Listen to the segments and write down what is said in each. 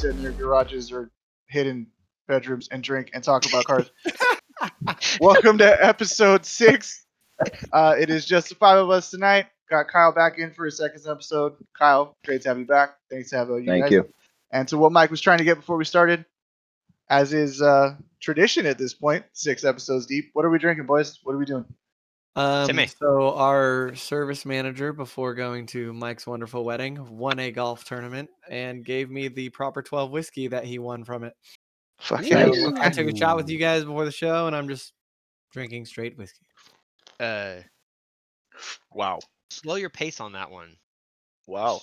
sit in your garages or hidden bedrooms and drink and talk about cars. Welcome to episode six. Uh, it is just the five of us tonight. Got Kyle back in for his second episode. Kyle, great to have you back. Thanks to have you Thank guys. you. And to what Mike was trying to get before we started, as is uh, tradition at this point, six episodes deep. What are we drinking, boys? What are we doing? Um, Timmy. So our service manager, before going to Mike's wonderful wedding, won a golf tournament and gave me the proper 12 whiskey that he won from it. Fuck So Nice. I took a shot with you guys before the show, and I'm just drinking straight whiskey. Uh, Wow. slow your pace on that one. Wow.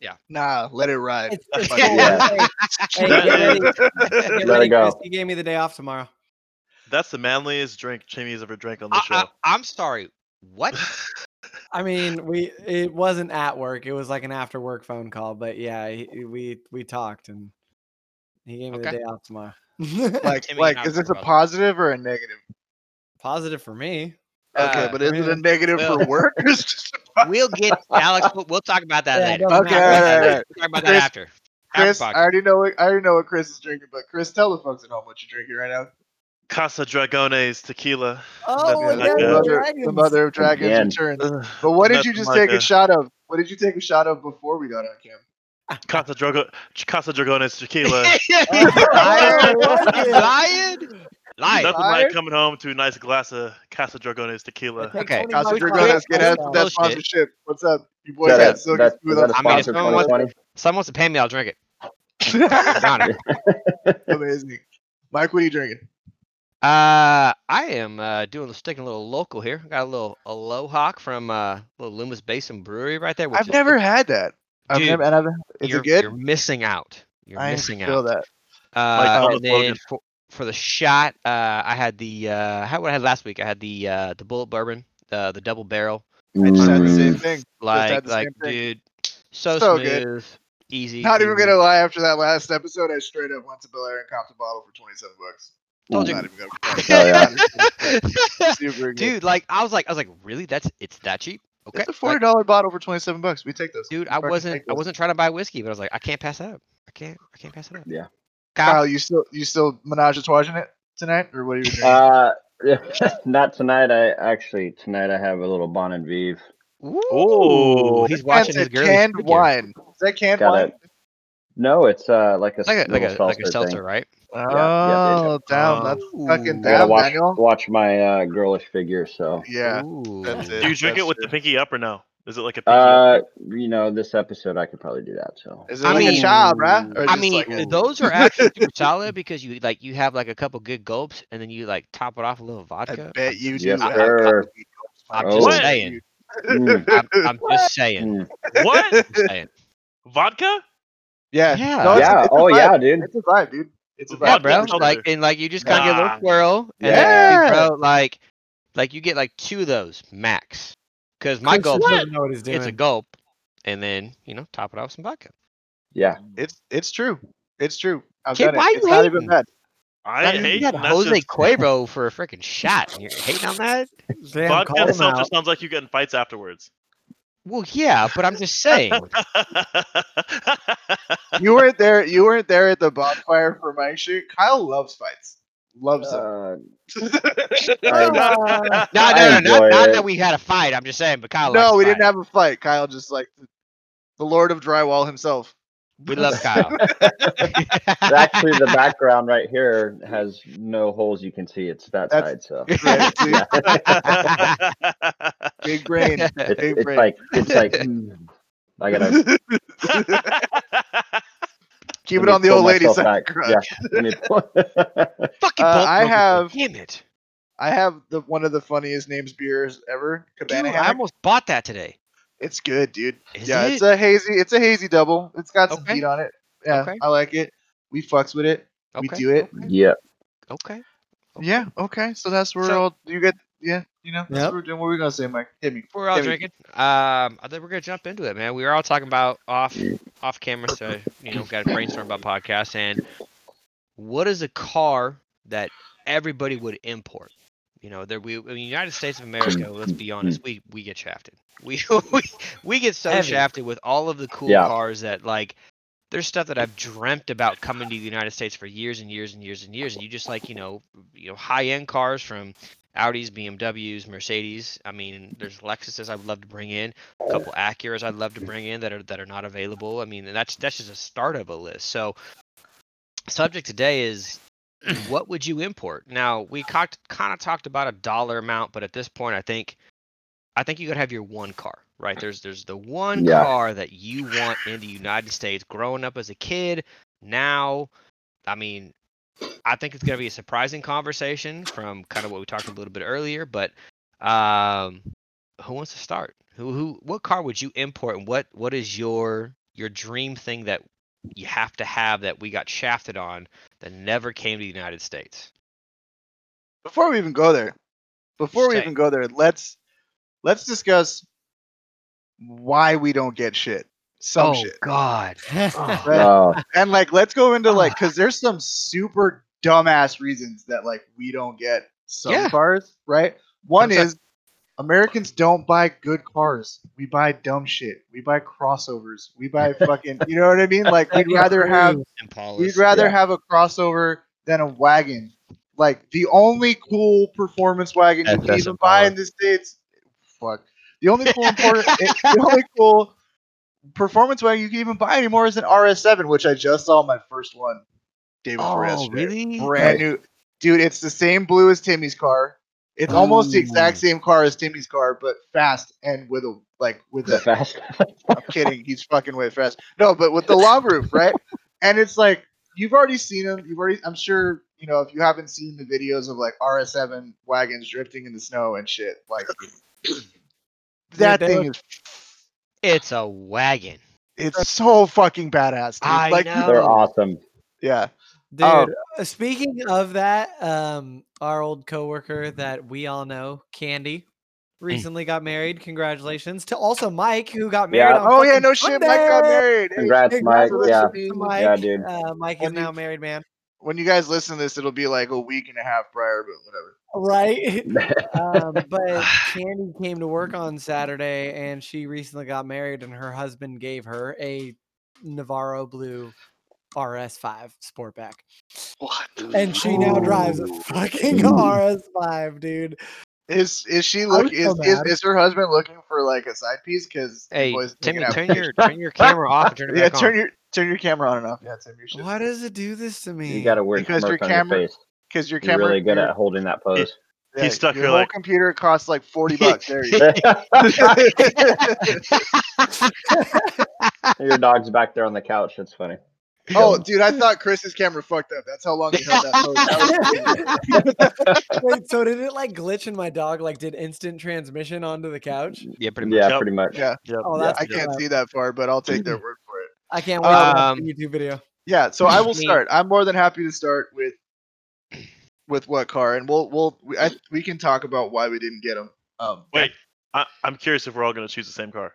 Yeah. Nah, let it ride. It's, it's Fuck cold. yeah. Hey, hey, get ready, get Let it go. He gave me the day off tomorrow. That's the manliest drink Jimmy's ever drank on the I, show. I, I'm sorry. What? I mean, we it wasn't at work. It was like an after work phone call, but yeah, he, we we talked and he gave me the day off tomorrow. like, Timmy, like, is this a positive or a negative? Positive for me. Okay, Uh, but is it a yeah. negative for work? or is it just a We'll get Alex. We'll, we'll talk about that Yeah, later. Okay, matter. all right, all right. We'll talk about Chris- that after. After Chris, I already know. What, I already know what Chris is drinking, but Chris, tell the folks at home what you're drinking right now. Casa Dragones tequila. Oh, yeah, yeah, like, the, mother, the mother of dragons Again. returns. But what did you just like take a shot of? What did you take a shot of before we got on cam? Casa, Drago- Casa Dragones tequila. Oh, liar. like it. Lying. Lying. Nothing Liar. like coming home to a nice glass of Casa Dragones tequila. Okay, Casa Dragones, get out Bullshit. that Bullshit. sponsorship. What's up? You boys Is got that, a, that, smooth is that on I mean, sponsor if someone wants- 2020? Someone wants to pay me, I'll drink it. Amazing. Mike, what are you drinking? Uh, I am uh, doing sticking a little local here. Got a little Aloha from uh, little Loomis Basin Brewery right there. which I've is- never had that. I've Dude, never, and I've, is you're, it good? You're missing out. You're I missing feel out. that. Uh, tell and then for, for the shot, uh, I had the uh, how what I had last week. I had the uh, the Bulleit bourbon, the the double barrel. I just had the same thing. Like had the like same thing. dude, so, So smooth, good. easy. Not even gonna lie. After that last episode, I straight up went to Bel Air and copped a bottle for twenty-seven bucks. Told you. Not even gonna. Oh, yeah. Dude, like I was like I was like really that's it's that cheap. Okay, it's a forty dollar bottle for twenty-seven bucks. We take those. dude, I wasn't I wasn't trying to buy whiskey, but I was like I can't pass that up. I can't I can't pass it up. Yeah. Kyle, Kyle, you still you still menage a trois in it tonight, or what are you drinking? Uh, not tonight. I actually tonight I have a little Bon and Viv. Ooh. he's watching said his girl canned wine. Is that canned Got wine? it. No, it's uh like a like a like a little like a seltzer seltzer, thing. right? Yeah, Oh, damn! That's Ooh. fucking I gotta damn, watch Daniel. watch my uh, girlish figure. So Yeah, Ooh. that's it. Do you drink That's it with true. the pinky up or no? Is it like a pinky uh, up? you know, this episode I could probably do that. So Is it I like mean- a child, bruh? Or I mean, like a- those are actually super solid because you like you have like a couple good gulps and then you like top it off with a little vodka. I vodka. bet you do. Yes, sir. I'm man. just What? saying. Mm, I'm, I'm just saying. mm. What? Just saying. Vodka? Yeah, Yeah. No, it's yeah. it's Oh vibe. yeah, dude. It's a vibe, dude. It's a. Yeah, bro. Like and like you just kind of get a little swirl, and Yeah. then bro, like like you get like two of those max. Because my Chris gulp, just doesn't know what he's doing. it's a gulp, and then you know top it off with some vodka. Yeah. It's it's true. It's true. I've Kid, done it. why you it's not even hating? bad. I I mean, hate you got that's Jose just- Cuervo for a freaking shot. And you're hating on that? Damn, Vodka call and him seltzer out. sounds like you get in fights afterwards. Well, yeah, but I'm just saying. You weren't there. You weren't there at the bonfire for my shoot. Kyle loves fights. Loves them. Uh, No, no, no, not, not that we had a fight. I'm just saying, but Kyle. no, likes we to didn't have a fight. Kyle just like the Lord of Drywall himself. We love Kyle. actually, the background right here has no holes you can see. It's that That's- side. So Right, see? Yeah. Big brain. it's, Big it's brain. like it's like mm, I gotta Keep it on the old lady side. Yeah, pull- Fucking Uh, I have- Damn it! I have the one of the funniest names beers ever. Dude, I almost bought that today. It's good, dude. Is yeah, it? it's a hazy. It's a hazy double. It's got some Okay. heat on it. Yeah, Okay. I like it. We fucks with it. We do it. yeah. Okay. Yeah. Okay. So that's where So- all you get. yeah, you know, that's Yep. what we're doing. What were we gonna say, Mike? Hit me. We're all Hit me. drinking. Um, I think we're gonna jump into it, man. We were all talking about off off camera, so you know, got to brainstorm about podcasts and what is a car that everybody would import? You know, there we in the United States of America. Let's be honest, we we get shafted. We we, we get so Heavy. shafted with all of the cool Yeah. cars that like. There's stuff that I've dreamt about coming to the United States for years and years and years and years, and you just like you know, you know, high end cars from Audis, BMWs, Mercedes. I mean, there's Lexuses I'd love to bring in, a couple Acuras I'd love to bring in that are that are not available. I mean, and that's that's just a start of a list. So, subject today is what would you import? Now we kind of talked about a dollar amount, but at this point, I think I think you gotta have your one car, right? There's there's the one Yeah. car that you want in the United States. Growing up as a kid, now, I mean, I think it's going to be a surprising conversation from kind of what we talked a little bit earlier. But um, who wants to start? Who who? What car would you import, and what what is your your dream thing that you have to have that we got shafted on that never came to the United States? Before we even go there, before we Say. even go there, let's let's discuss why we don't get shit. Some oh shit. God! Right? Oh, And like, let's go into like, Ah. because there's some super dumbass reasons that like we don't get some Yeah. cars, right? One That's is Americans don't buy good cars. We buy dumb shit. We buy crossovers. We buy fucking, you know what I mean? Like we'd rather have Impalas. we'd rather yeah. have a crossover than a wagon. Like the only cool performance wagon you can even buy in the states. Fuck. The only cool important, eh, the only cool performance wagon you can even buy anymore is an RS7, which I just saw my first one day before Oh yesterday. really? Brand new, dude. It's the same blue as Timmy's car. It's almost the exact same car as Timmy's car, but fast and with a like with the a fast. I'm kidding. He's fucking way fast. No, but with the long roof, right? And it's like you've already seen them. You've already. I'm sure you know if you haven't seen the videos of like RS7 wagons drifting in the snow and shit. Like that they thing look- is. It's a wagon. It's so fucking badass, dude. I like know. They're awesome. yeah. Dude, Oh. uh, speaking of that, um, our old coworker that we all know, Candy, recently got married. Congratulations to also Mike, who got married. Yeah. On Oh yeah, no shit. Mike got Sunday. married. Hey, Congrats, Mike. Yeah. Congratulations Mike. Yeah, dude. Uh, Mike is When you- now married, man. When you guys listen to this, it'll be like a week and a half prior, but whatever. Right. um, but Candy came to work on Saturday, and she recently got married, and her husband gave her a Navarra Blue RS5 Sportback, What? and she now drives a fucking RS5, dude. Is is she was look so is, is her husband looking for like a side piece? Because Hey, Timmy, turn your turn your camera off and turn it yeah, back turn on. your turn your camera on and off. Yeah, Tim, your. Why does it do this to me? You got a weird Because your smirk on camera- your face. Because your You're really good at holding that pose. yeah, He's stuck Your here whole like- computer costs like forty bucks. There you go. your dog's back there on the couch. It's funny. oh, dude, I thought Chris's camera fucked up. That's how long he held that pose. Was- Wait, so did it like glitch and my dog like did instant transmission onto the couch? Yeah, pretty much. Yeah, Yep. pretty much. yeah, Yep. Oh, Yeah, that's I can't see that far, but I'll take their word for it. I can't wait to watch Um, the YouTube video. Yeah, so I will start. I'm more than happy to start with with what car, and we'll we'll we, I, we can talk about why we didn't get them. Um, Wait, I, I'm curious if we're all going to choose the same car.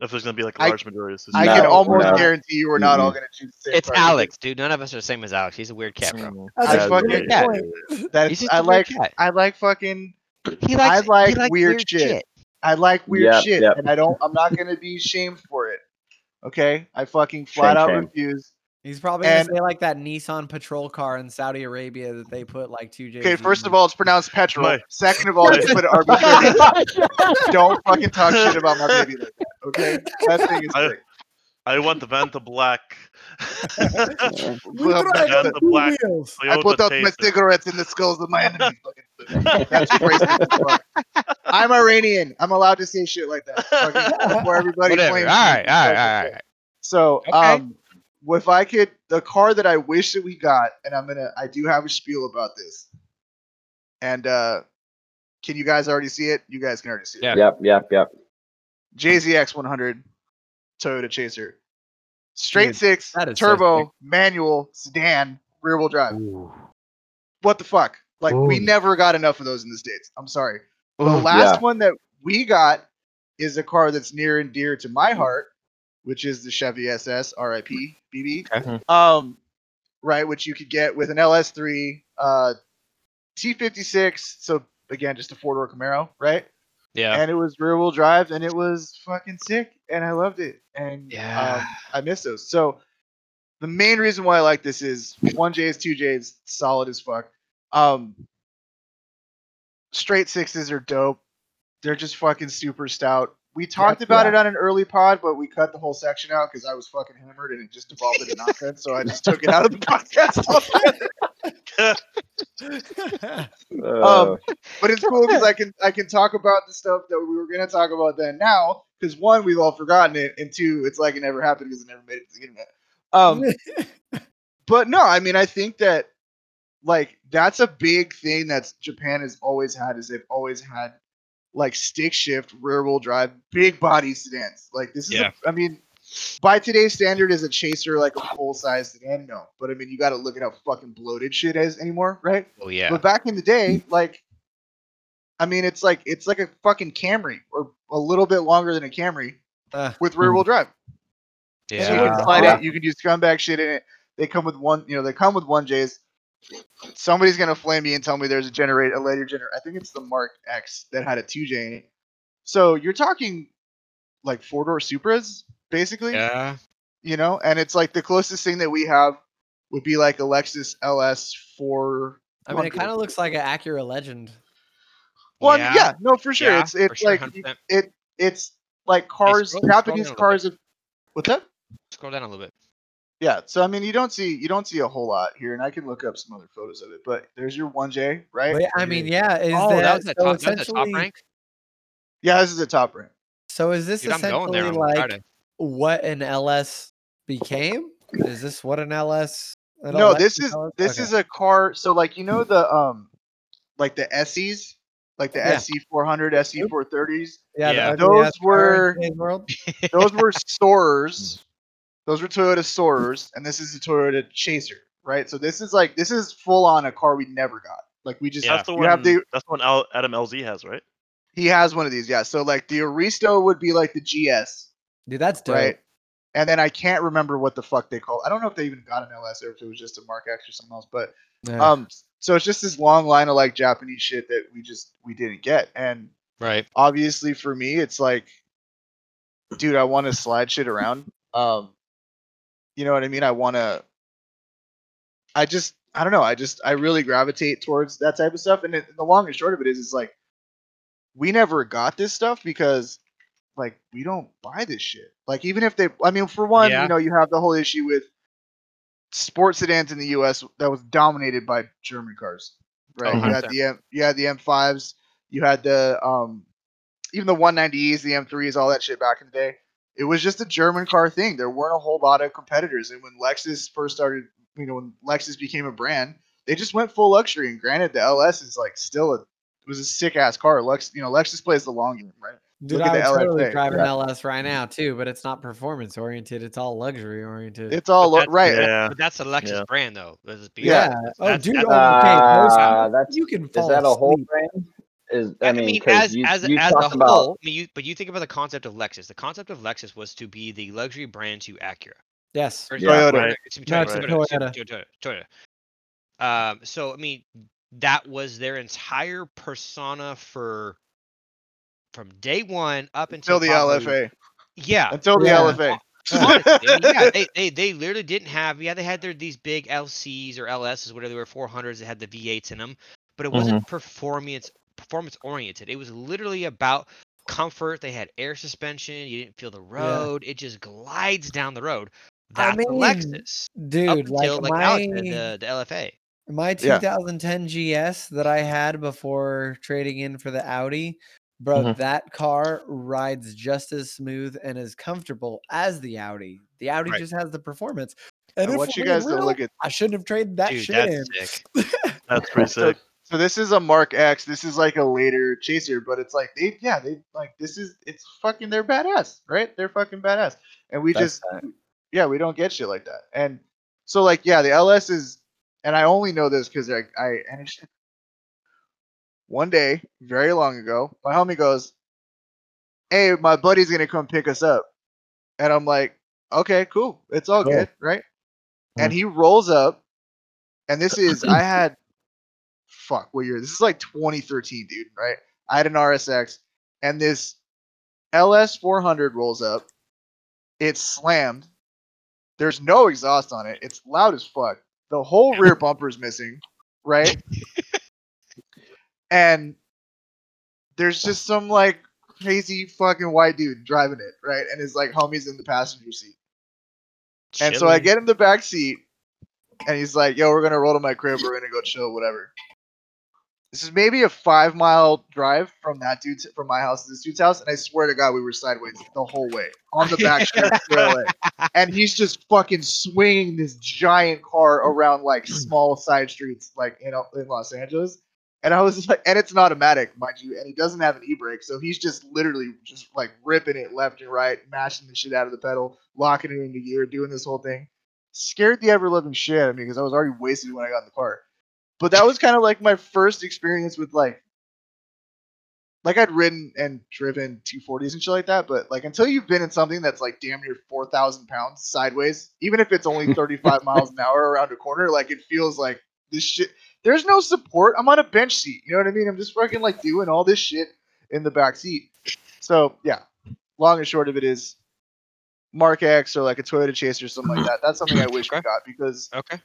If there's going to be like a large majority of I No, can almost no. guarantee you we're not all going to choose the same It's car. Alex, dude. None of us are the same as Alex. He's a weird cat, bro. That's I a fucking- great Yeah. point. That's He's just I a weird like cat. I like fucking He I likes, he like likes weird shit. I like weird Yep, shit, yep. and I don't. I'm not gonna be shamed for it. Okay, I fucking flat Shame, out shame. refuse. He's probably gonna say like that Nissan patrol car in Saudi Arabia that they put like two J's. Okay, first of all, it's pronounced petrol. Wait. Second of all, you put it arbitrary. don't fucking talk shit about my baby like that. Okay, that thing is I- great. I want the Vanta Black. Well, drive the black I put out my cigarettes in the skulls of my enemies. That's racist. I'm Iranian. I'm allowed to say shit like that. Fucking Before everybody Whatever. Claims right, me. all right, all right, all right. So, Okay. um, if I could, the car that I wish that we got, and I'm gonna, I do have a spiel about this. And uh, can you guys already see it? You guys can already see it. Yeah. Yep, yep, yep. JZX 100 Toyota Chaser, straight Dude, six, that is so turbo, sick. manual, sedan, rear wheel drive. What the fuck? Like we never got enough of those in the states. I'm sorry. The last Yeah. one that we got is a car that's near and dear to my heart, which is the Chevy SS RIP BB. Okay. Um, right, which you could get with an LS3, uh, T56. So again, just a four door Camaro, right? Yeah. And it was rear wheel drive, and it was fucking sick, and I loved it. And Yeah. um, I miss those. So the main reason why I like this is one J's, two J's, solid as fuck. Um, straight sixes are dope. They're just fucking super stout. We talked about yeah. it on an early pod, but we cut the whole section out because I was fucking hammered and it just devolved into nonsense. So I just took it out of the podcast. Altogether. Um, but it's cool because I can I can talk about the stuff that we were gonna talk about then now because one we've all forgotten it and two it's like it never happened because it never made it to the internet. Um, but no, I mean I think that like that's a big thing that Japan has always had is they've always had like stick shift rear wheel drive big body sedans. Like this is Yeah. a, I mean by today's standard is a chaser like a full size sedan no but I mean you got to look at how fucking bloated shit is anymore right Oh yeah. but back in the day, like, I mean, it's like it's like a fucking Camry, or a little bit longer than a Camry Uh, with rear wheel drive. So you Yeah. can slide Yeah. it. You can do scumbag shit in it. They come with one, you know, they come with one J's. Somebody's gonna flame me and tell me there's a generate a later gener. I think it's the Mark X that had a two J in it. So you're talking like four door Supras, basically Yeah. you know, and it's like the closest thing that we have would be like a Lexus LS four. I mean, it kind of looks like an Acura Legend. Well, yeah. no, for sure. Yeah, it's it's sure, like 100%. it it's like cars, scroll- scroll Japanese down a little cars. Have, what's that? Scroll down a little bit. Yeah. So I mean, you don't see you don't see a whole lot here, and I can look up some other photos of it. But there's your one J, right? But yeah, I mean, yeah, is oh, that, that was the so top. That top rank. Yeah, this is a top rank. So is this Dude, I'm going essentially there on like Friday. What an LS became? Is this what an LS? an No, electric this is LS? this Okay. is a car. So like you know the um, like the SEs, like the Yeah. SC 400, SC 430s. yeah, the yeah. ugly Those ass were- world. Those were Soarers. Those were Toyota Soarers, and this is a Toyota Chaser, right? So this is like this is full on a car we never got. Like we just Yeah. That's the one. have the That's the one Adam LZ has, right? he has one of these, yeah. So like the Aristo would be like the GS, Dude, that's dope. right? And then I can't remember what the fuck they call. I don't know if they even got an LS or if it was just a Mark X or something else. But Yeah. um, so it's just this long line of like Japanese shit that we just we didn't get. And Right. obviously for me, it's like, dude, I want to slide shit around. Um, you know what I mean? I want to. I just, I don't know. I just, I really gravitate towards that type of stuff. And it, the long and short of it is, it's like, we never got this stuff because, like, we don't buy this shit. Like, even if they, I mean, for one, Yeah. you know, you have the whole issue with sports sedans in the U.S. that was dominated by German cars, right? Oh, you had 100%. the M, you had the M5s, you had the um, even the 190s, the M3s, all that shit back in the day. It was just a German car thing. There weren't a whole lot of competitors. And when Lexus first started, you know, when Lexus became a brand, they just went full luxury. And granted, the LS is like still a, it was a sick ass car. Lex, you know, Lexus plays the long game, right? Dude, look at I would the totally LFA, drive an. LS right now too, but it's not performance oriented. It's all luxury oriented. It's all But lo- that's- right. Yeah. But that's a Lexus Yeah. brand, though. Let's be Yeah. honest. Oh, That's- dude. that's- oh, okay. those- Uh, that's you can is that a whole asleep. brand? Is I, I mean, mean, 'cause as you, as you as a talk about whole, I mean, you but you think about the concept of Lexus. The concept of Lexus was to be the luxury brand to Acura. Yes. Or- Yeah. Toyota. Right. Excuse me, No, Toyota, it's Toyota, Toyota. excuse Toyota, Toyota. Um, so I mean, that was their entire persona for from day one up until until the probably- LFA. Yeah, Until the Yeah. LFA. honestly, yeah, they, they they literally didn't have yeah they had their these big LCs or LSs whatever they were 400s that had the V8s in them, but it wasn't mm-hmm. performance performance oriented. It was literally about comfort. They had air suspension. You didn't feel the road. It just glides down the road. I That's mean, Lexus. Dude, until like like my Alex the the LFA. my Yeah. 2010 GS that I had before trading in for the Audi, bro, Mm-hmm. Mhm. that car rides just as smooth and as comfortable as the Audi. The Audi Right. just has the performance. And if want you we're guys being to look at I shouldn't have traded that Dude, shit in. that's sick. That's pretty So, sick. so this is a Mark X. This is like a later chaser, but it's like they yeah, they like this is it's fucking they're badass, right? They're fucking badass. And we That's just yeah, we don't get shit like that. And so like yeah, the LS is and I only know this because I I and it's one day, very long ago, my homie goes, Hey, my buddy's gonna come pick us up. And I'm like, Okay, cool. It's all Cool. good, right? And he rolls up, and this is I had fuck, what year? This is like 2013, dude, right? I had an RSX, and this LS 400 rolls up. It's slammed. There's no exhaust on it. It's loud as fuck. The whole rear bumper is missing, right? and there's just some like crazy fucking white dude driving it, right? And his like homies in the passenger seat. And so I get in the back seat, and he's like, "Yo, we're gonna roll to my crib. We're gonna go chill, whatever." This is maybe a five mile drive from that dude from my house to this dude's house, and I swear to God, we were sideways the whole way on the back street, fairway. and he's just fucking swinging this giant car around like small side streets, like in in Los Angeles. And I was just like, and it's an automatic, mind you, and he doesn't have an e-brake, so he's just literally just like ripping it left and right, mashing the shit out of the pedal, locking it into gear, doing this whole thing. Scared the ever living shit out of me because I was already wasted when I got in the car. But that was kind of like my first experience with like, like I'd ridden and driven 240s and shit like that, but like until you've been in something that's like damn near 4,000 pounds sideways, even if it's only 35 miles an hour around a corner, like it feels like this shit. There's no support. I'm on a bench seat. You know what I mean? I'm just fucking like doing all this shit in the back seat. So yeah, long and short of it is Mark X or like a Toyota Chase or something like that. That's something I wish we got because Okay.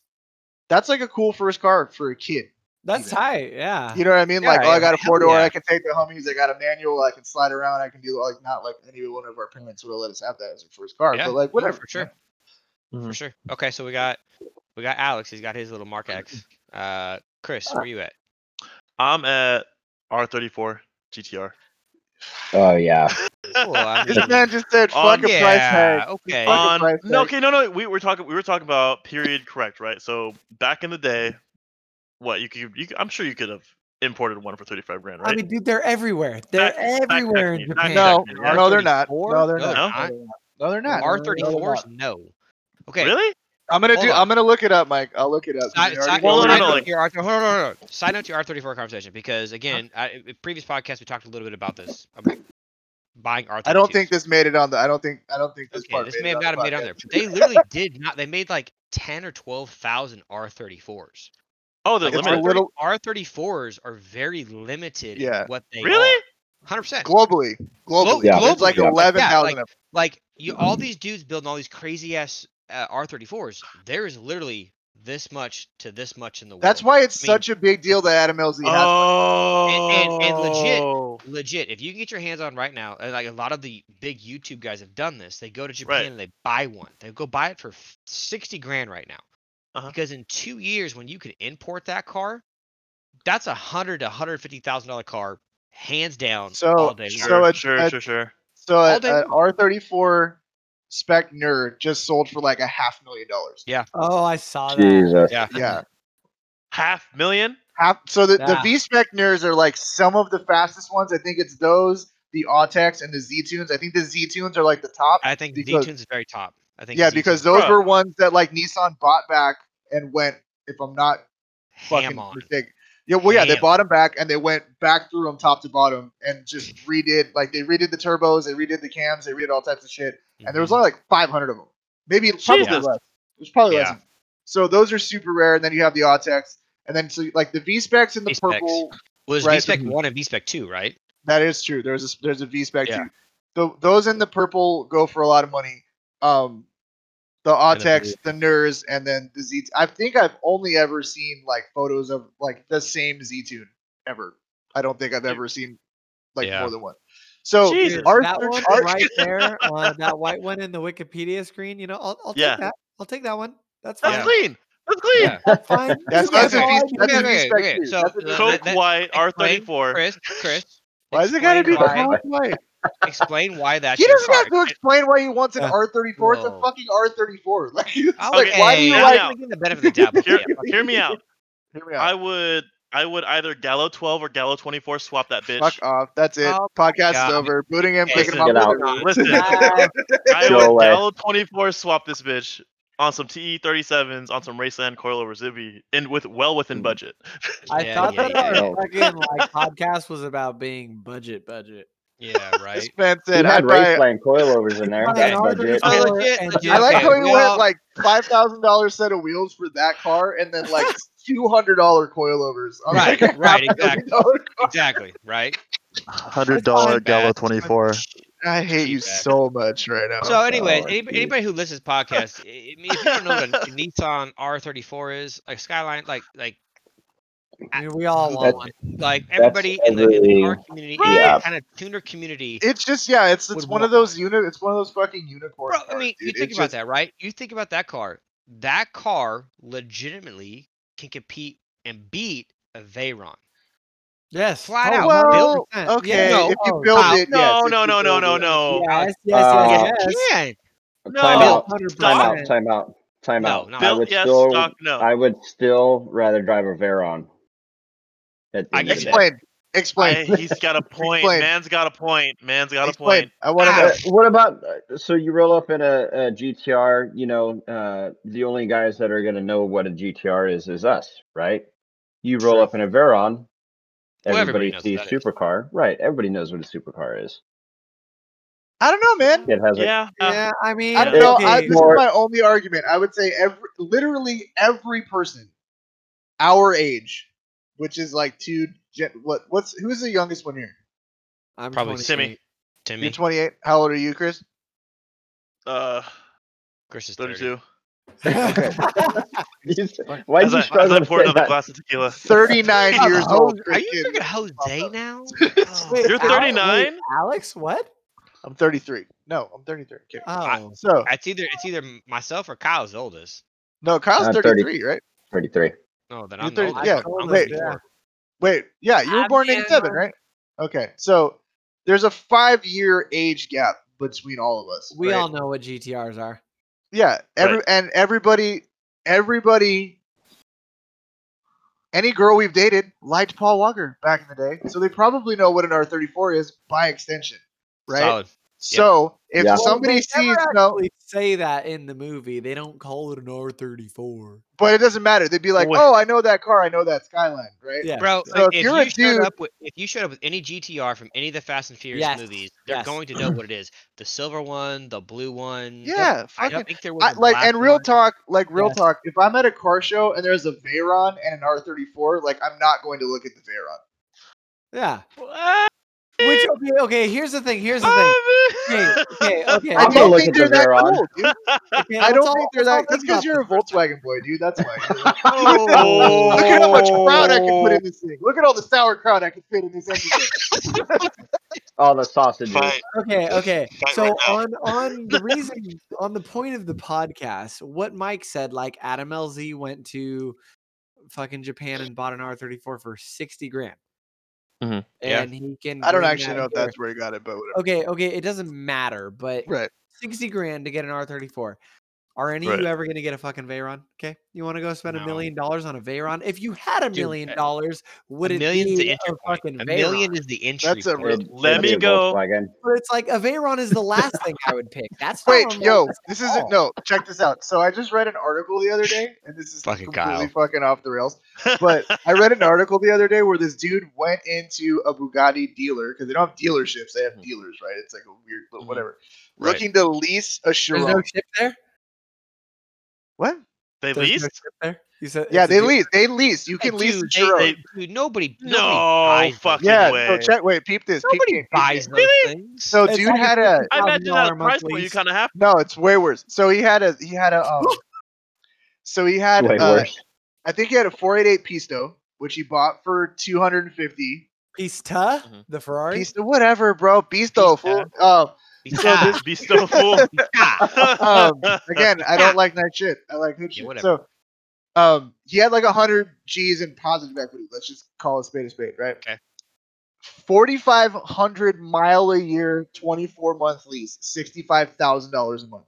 that's like a cool first car for a kid. That's even. tight. Yeah. You know what I mean? Yeah, like, oh, I got a hell four door. yeah. I can take the homies. I got a manual. I can slide around. I can do like not like any one of our parents would have let us have that as a first car, Yeah, but like no, whatever. for sure. man. For mm-hmm. sure. Okay, so we got we got Alex. He's got his little Mark X. Uh, Chris, where are you at? I'm at R34 GTR. Oh yeah. Cool, I This man just said, On- "Fuck a price tag." yeah. Okay. Fuck On price no, tag. okay, no, no. We were talking. We were talking about period correct, right? So back in the day, what you could, you I'm sure you could have imported one for 35 grand, right? I mean, dude, they're everywhere. They're Back- back- everywhere back in Japan. No, no, they're not. No, they're not. No, they're not. No, they're not. R34s, no. Okay. really? I'm gonna Hold do. on. I'm gonna look it up, Mike. I'll look it up. 'cause Side, we already side, Well, know no, side no, note like- to your R- hold on, hold on, hold on. Side note to your R34 conversation because again, I, in previous podcast we talked a little bit about this about buying R32s. I don't think this made it on the. I don't think. I don't think this Okay, part. this made may it have on not have made it on there. But they literally did not. They made like ten or twelve thousand R34s. Oh, they're Like, it's a limited. little- R34s are very limited Yeah. in what they Really? Hundred percent. globally. Globally, Yeah. it's like Globally, like, eleven yeah, like- Like you, all these dudes building all these crazy ass uh, R34s. There is literally this much to this much in the world. That's why it's I mean- such a big deal that Adam LZ has. Oh, And- and- and legit. legit. If you can get your hands on right now, like a lot of the big YouTube guys have done this, they go to Japan Right. and they buy one. They go buy it for sixty grand right now. Uh-huh. Because in two years, when you can import that car, that's a hundred to hundred fifty thousand dollar car, hands down, So- all day long. Sure, So a- sure, a- sure, sure. So All an. R34 spec nerd just sold for like a half million dollars. Yeah. Oh, I saw that. Jesus. Yeah. Yeah. Half million? Half so the, the V spec nerds are like some of the fastest ones. I think it's those, the Autechs and the Z tunes. I think the Z tunes are like the top. I think because- Z-Tunes is very top. I think Yeah, Z-Tunes because those Bro. were ones that like Nissan bought back and went, if I'm not ham fucking on. mistaken. Yeah, well, yeah, they bought them back and they went back through them top to bottom and just redid like they redid the turbos, they redid the cams, they redid all types of shit. And there was Mhm. only like 500 of them, maybe probably Jesus. less. There's probably Yeah. less. So those are super rare. And then you have the Autechs, and then so like the V specs and the V-specs. purple. Well, there's right, V-Spec the- 1 and V-Spec 2, right? That is true. There's a there's a V spec Yeah. too. So those in the purple go for a lot of money. Um, the Autechs, the Nurs, and then the Z. I think I've only ever seen like photos of like the same Z tune ever. I don't think I've ever seen like Yeah. more than one. So Jesus. Dude, our, that one our- right there, uh, that white one in the Wikipedia screen. You know, I'll, I'll Yeah. take that. I'll take that one. That's That's fine. Yeah. clean. That's clean. Yeah. That's fine. That's- That's that's a all V- I that's do. a Okay, okay, spec okay, so That's a V that- Coke that- white R34. Chris, Chris, Why is it gotta be the Coke white? Explain why that's He doesn't have car. to explain why he wants an Yeah. R34. It's a fucking R34. Like, it's Okay, like why do you like? out. the benefit of the doubt. Hear, yeah, hear me out. Hear me out. I would I would either Gallo 12 or Gallo 24 swap that bitch. Fuck off. That's it. Oh, Podcast is over. Booting him, Hey, picking him listen, up. get with out. Listen, I would away. Gallo 24 swap this bitch on some TE 37s on some Raceland coilovers. It'd be with well within Mm. budget. I Yeah, thought yeah, that yeah. our fucking like podcast was about being budget budget. Yeah, This right. man You said, had I'd buy. Raceland coilovers in there. That's budget. R34 Oh, legit, legit. I like Okay, how he we went all- like five thousand dollars set of wheels for that car, and then like two hundred dollar coilovers. on, Right, like, right, exactly. Exactly, right. Hundred dollar dollar Gallo Gallo 24. 24. I hate you so much right now. So, anyways, Oh, anybody, anybody who listens to this podcast, I I mean, if you don't know what a Nissan R34 is, like Skyline, like like I mean, we all want That's- one. like everybody in the, in the car community, Yeah. kind of tuner community. it's just yeah, it's it's one of those unit. It's one of those fucking unicorn. Bro, I cars, mean, you think It's about just- that, right? You think about that car. That car legitimately can compete and beat a Veyron. Yes. Flat Oh, out. Well, 100%. okay, no, if you oh, build Kyle, it, No, yes, no, no, no, no, no. Yes, yes, Uh, yes, Yes, yes. can. No. Time out. Time out. Time out. Time No, out. no. I would yes, still. stock, no. I would still rather drive a Veyron. At the I end get of that. the day. Explain. Explain. I- he's got a point. Explain. Man's got a point. Man's got a point. I want to Ah, know. Uh, what about uh, so you roll up in a, a GTR? You know, uh, the only guys that are going to know what a GTR is is us, right? You roll True. up in a Veyron, Well, everybody everybody knows sees what that is. supercar, right? Everybody knows what a supercar is. I don't know, man. It has Yeah. uh, Yeah, I mean, I don't know. I, this More- is my only argument. I would say every, literally every person our age, which is like two. Gen, what? What's who's the youngest one here? I'm Probably 28. Timmy. Timmy. You're 28. How old are you, Chris? Uh, Chris is 30. 32. Why As did you I, struggle as I poured another that? glass of tequila. 39 years old. Are you Chris drinking Kid. Jose now? Wait, You're Alex- 39? wait, Alex, what? I'm 33. No, I'm 33. Okay. Oh, So It's either it's either myself or Kyle's oldest. no, Kyle's I'm 33, right? 33. No, then You're I'm the 30 yeah, I'm wait. 34. Wait, yeah, you were I born in 87, uh, right? Okay, so there's a five year age gap between all of us. we right? all know what GTRs are. Yeah, every Right. and everybody, everybody, any girl we've dated liked Paul Walker back in the day, so they probably know what an R34 is by extension, right? Solid. So if Yeah. somebody they sees never no, say that in the movie. They don't call it an R34. but it doesn't matter. They'd be like, Wait. "Oh, I know that car. I know that Skyline." Right? Yeah. Bro, So if, if you're you showed dude- up with if you showed up with any GTR from any of the Fast and Furious Yes, movies, they're yes. going to know what it is. The silver one, the blue one. Yeah, I fucking. don't think there was I, a like and real one. talk, like real Yes. talk. If I'm at a car show and there's a Veyron and an R34, like I'm not going to look at the Veyron. Yeah. What? Which okay, okay, here's the thing. Here's the thing. Okay, okay, okay. I I'm gonna don't look think at they're the that Veyron. cool, dude. okay, I don't all- think they're that. That's because you're a. Volkswagen boy, dude. That's why. Oh. Look at how much crowd I can put in oh. this thing. Look at all the sauerkraut I can fit in this engine. All the sausages. Fine. Okay, okay. So on on the reason on the point of the podcast, what Mike said, like Adam LZ went to fucking Japan and bought an R34 for 60 grand. Mhm. Yeah. And he can I don't actually know if that's where he got it, but whatever. Okay, okay, it doesn't matter, but Right. 60 grand to get an R34. Are any of you ever going to get a fucking Veyron? Okay. You want to go spend a No. million dollars on a Veyron? If you had a Dude, million dollars, would a it million's be the a fucking A Veyron? million is the entry That's a point. real- Let me go. Volkswagen. But it's like a Veyron is the last thing I would pick. That's not Wait, yo, this isn't no. Check this out. So I just read an article the other day, and this is Fucking completely Kyle. fucking off the rails. But I read an article the other day where this dude went into a Bugatti dealer because they don't have dealerships; they have dealers, right? It's like a weird, but Mhm. whatever. Right. Looking to lease a There's no ship there? What? They There's no leased? ship there? You said Yeah, they lease. They lease. You can Hey, lease a dude, they- they- Dude, nobody, No nobody buys those fucking yeah. way. So check. Wait, peep this. Nobody peep, peep buys this. those Really? things. So It's dude like had a I imagine that $50,000 price point you kind of have. no. It's way worse. So he had a he had a um. so he had Way uh, worse. I think he had a 488 Pisto, which he bought for 250. Pista, Mhm. the Ferrari. Pisto, whatever, bro. Pisto, fool. Pista. Um, Yeah. this- Be so full. um, again, I don't like night shit. I like hood Yeah, shit. whatever. So, um, he had like a hundred G's in positive equity. Let's just call it spade a spade, right? Okay. Forty-five hundred mile a year, twenty-four month lease, sixty-five thousand dollars a month.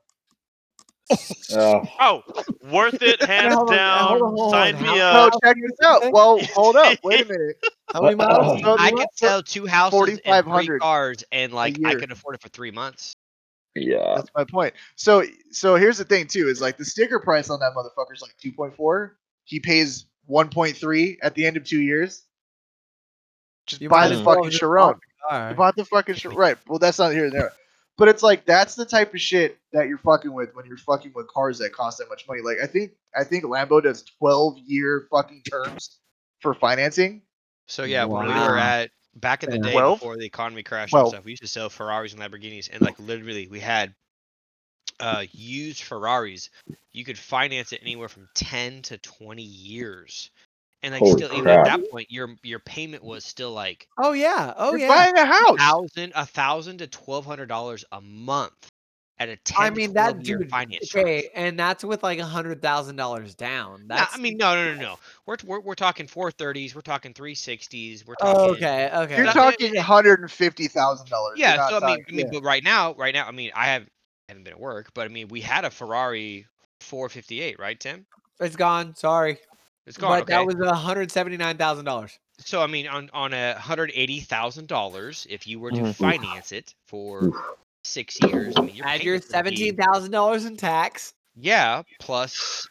Oh, oh, worth it, hands hold on, down. hold on, hold Sign me How- No, check this out. Well, hold up. Wait a minute. How many miles? So I the- could sell two houses and three cars, and like I year. could afford it for three months. Yeah. That's my point. So so here's the thing too is like the sticker price on that motherfucker is like 2.4. He pays 1.3 at the end of two years. Just You buy the as well fucking just Chiron. buy the. You bought the fucking Chiron. Right. Well, that's not here and there. But it's like that's the type of shit that you're fucking with when you're fucking with cars that cost that much money. Like I think I think Lambo does 12 year fucking terms for financing. So yeah, when we were at back in the day Twelve? before the economy crashed Well- and stuff, we used to sell Ferraris and Lamborghinis, and like literally we had uh used Ferraris. You could finance it anywhere from ten to twenty years, and like Holy still even at that point, your your payment was still like Oh yeah. Oh you're yeah. buying a house. thousand a thousand to twelve hundred dollars a month at a ten I to mean that year dude. finance charge. Okay, and that's with like a hundred thousand dollars down. Nah, That's I mean, no, no, no, no. We're we're, we're talking four thirties. We're talking three sixties. We're Oh, talking. okay, okay. You're That- talking $150,000. Yeah, so I mean, talking- I mean, yeah. but right now, right now, I mean, I have haven't been at work, but I mean, we had a Ferrari 458, right, Tim? It's gone. Sorry, It's gone. but okay. that was a hundred seventy nine thousand dollars. so I mean, on on a hundred eighty thousand dollars, if you were to Mhm. finance it for six years, I mean, your Add your payment would be- seventeen thousand dollars in tax. Yeah, plus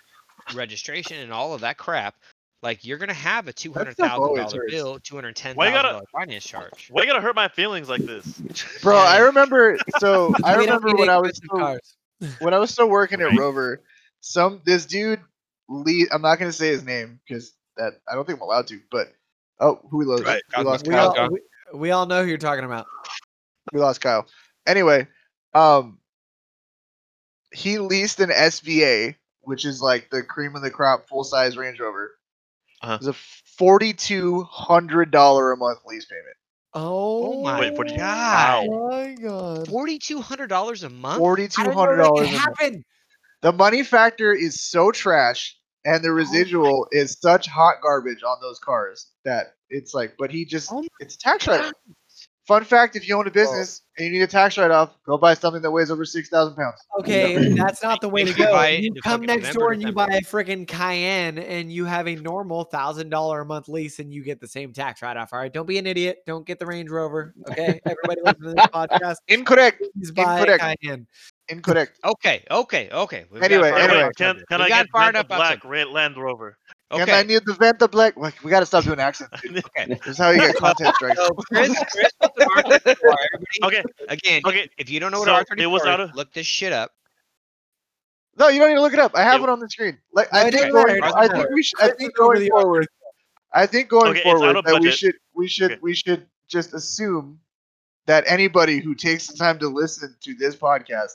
registration and all of that crap. Like you're gonna have a two hundred thousand dollar bill, two hundred ten Why you gotta- finance charge. Why you gotta hurt my feelings like this? Bro, I remember. So I remember when I was still, cars. when I was still working at Rover. Some this dude, Lee. I'm not gonna say his name because that I don't think I'm allowed to. But oh, who we lost? Right, We lost We Kyle. Kyle. all, we, we all know who you're talking about. We lost Kyle. Anyway, um, he leased an SVA, which is like the cream of the crop full size Range Rover. Uh-huh. It was a forty two hundred dollar a month lease payment. Oh, my Wait, what do you- God. my god! Forty two hundred dollars a month. Forty I two didn't know hundred that dollars. could happen. The money factor is so trash, and Oh the residual is such hot garbage on those cars that it's like. But he just, oh it's a tax write. Fun fact: If you own a business and you need a tax write off, go buy something that weighs over six thousand pounds. Okay, that's not the way to go. buy You come next November, door and you buy a freaking Cayenne, and you have a normal thousand dollar a month lease, and you get the same tax write off. All right, don't be an idiot. Don't get the Range Rover. Okay, everybody listening to this podcast, Incorrect. please buy a Incorrect. Cayenne. Incorrect. Okay, okay, okay. We've Anyway, fired anyway. can, can I got get fired Venta up on Black. Red Land Rover? And I Okay, need the Venta Black. Like, we got to stop doing accents. dude. okay. This is how you get content strikes. So Chris, Chris, R34? Okay, again, okay. if you don't know what so R34 it was out of- look this shit up. No, you don't need to look it up. I have It- it on the screen. Like, No, I think doesn't going, I think we should. I think going forward. I think going Okay, forward that we should we should Okay. we should just assume that anybody who takes the time to listen to this podcast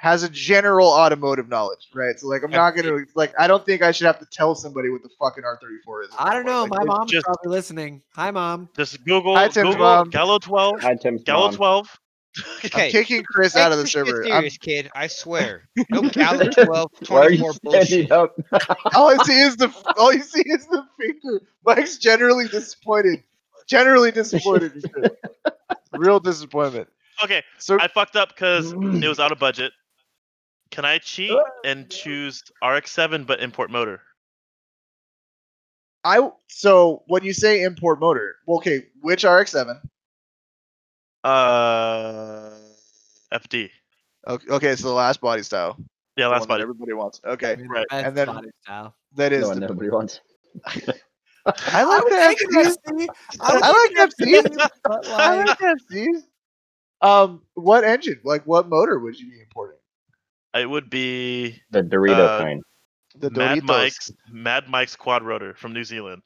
has a general automotive knowledge, right? So like I'm not gonna like I don't think I should have to tell somebody what the fucking R34 is. I don't know. point. My Like, mom's just- probably listening. Hi, mom. Just Google Hi, Tim's Google mom. Gallo 12. Hi, Tim's Gallo mom. 12. I'm Okay. kicking Chris out of the this shit server. I'm- serious, kid. I swear. No Gallo 12, Why are you 24 bullshit. up? all I see is the all you see is the finger. Mike's generally disappointed. Generally disappointed. Real disappointment. Okay, So I fucked up because it was out of budget. Can I cheat and choose RX-7 but import motor? I so when you say import motor, well, okay, which RX-7? Uh, FD. Okay, okay, so the last body style. Yeah, the last one that body. everybody wants. I Okay, mean, right. And then- body style. that is. No one the- nobody wants. I like was the thinking FCs. FC. I like thinking FCs. FC, but I like, like the FCs. Um, what engine? Like, what motor would you be importing? It would be The Dorito Uh, kind. The Mad Doritos. Mike's Mad Mike's quad rotor from New Zealand.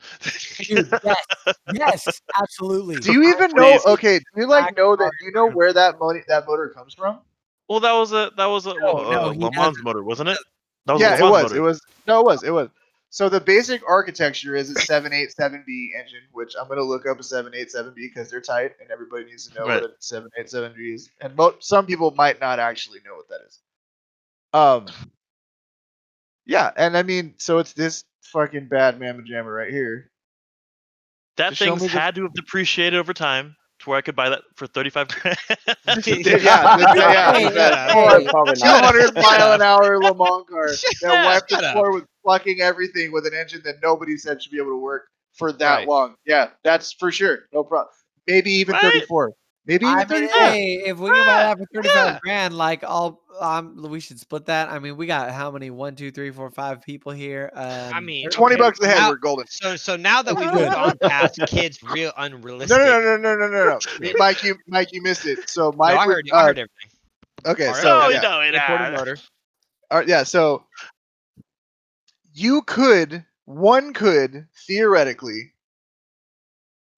dude, yes, yes, absolutely. Do you even know? Okay, do you like know that? Do you know where that money that motor comes from? well, that was a that was a No, uh, no, he Le Mans motor, wasn't it? That was yeah, it was. motor. It was. No, it was. It was. So the basic architecture is a 787B engine, which I'm gonna look up a 787B because they're tight, and everybody needs to know Right. what a 787B is. And mo- some people might not actually know what that is. Um. Yeah, and I mean, so it's this fucking bad mamma jammer right here. That Just show thing's me the- had to have depreciated over time to where I could buy that for 35 grand. yeah, yeah, yeah. Hey, that hey. Probably not. 200 mile an hour Le Mans car that wiped the floor with fucking everything with an engine that nobody said should be able to work for that Right. long. Yeah, that's for sure. No problem. Maybe even Right? 34. Maybe I mean, hey, if we can buy that for thirty-five yeah. grand, like, I'll, um, we should split that. I mean, we got how many? One, two, three, four, five people here. Um, I mean, 20 okay, bucks a head, now- we're golden. So so now that we've Good. moved on past kids, real unrealistic. no, no, no, no, no, no, no. Mike, you, Mike, you missed it. So, No, I would- heard, I uh, heard everything. okay, All right. so no, yeah. no, it Imported has. All right, yeah, so you could, one could theoretically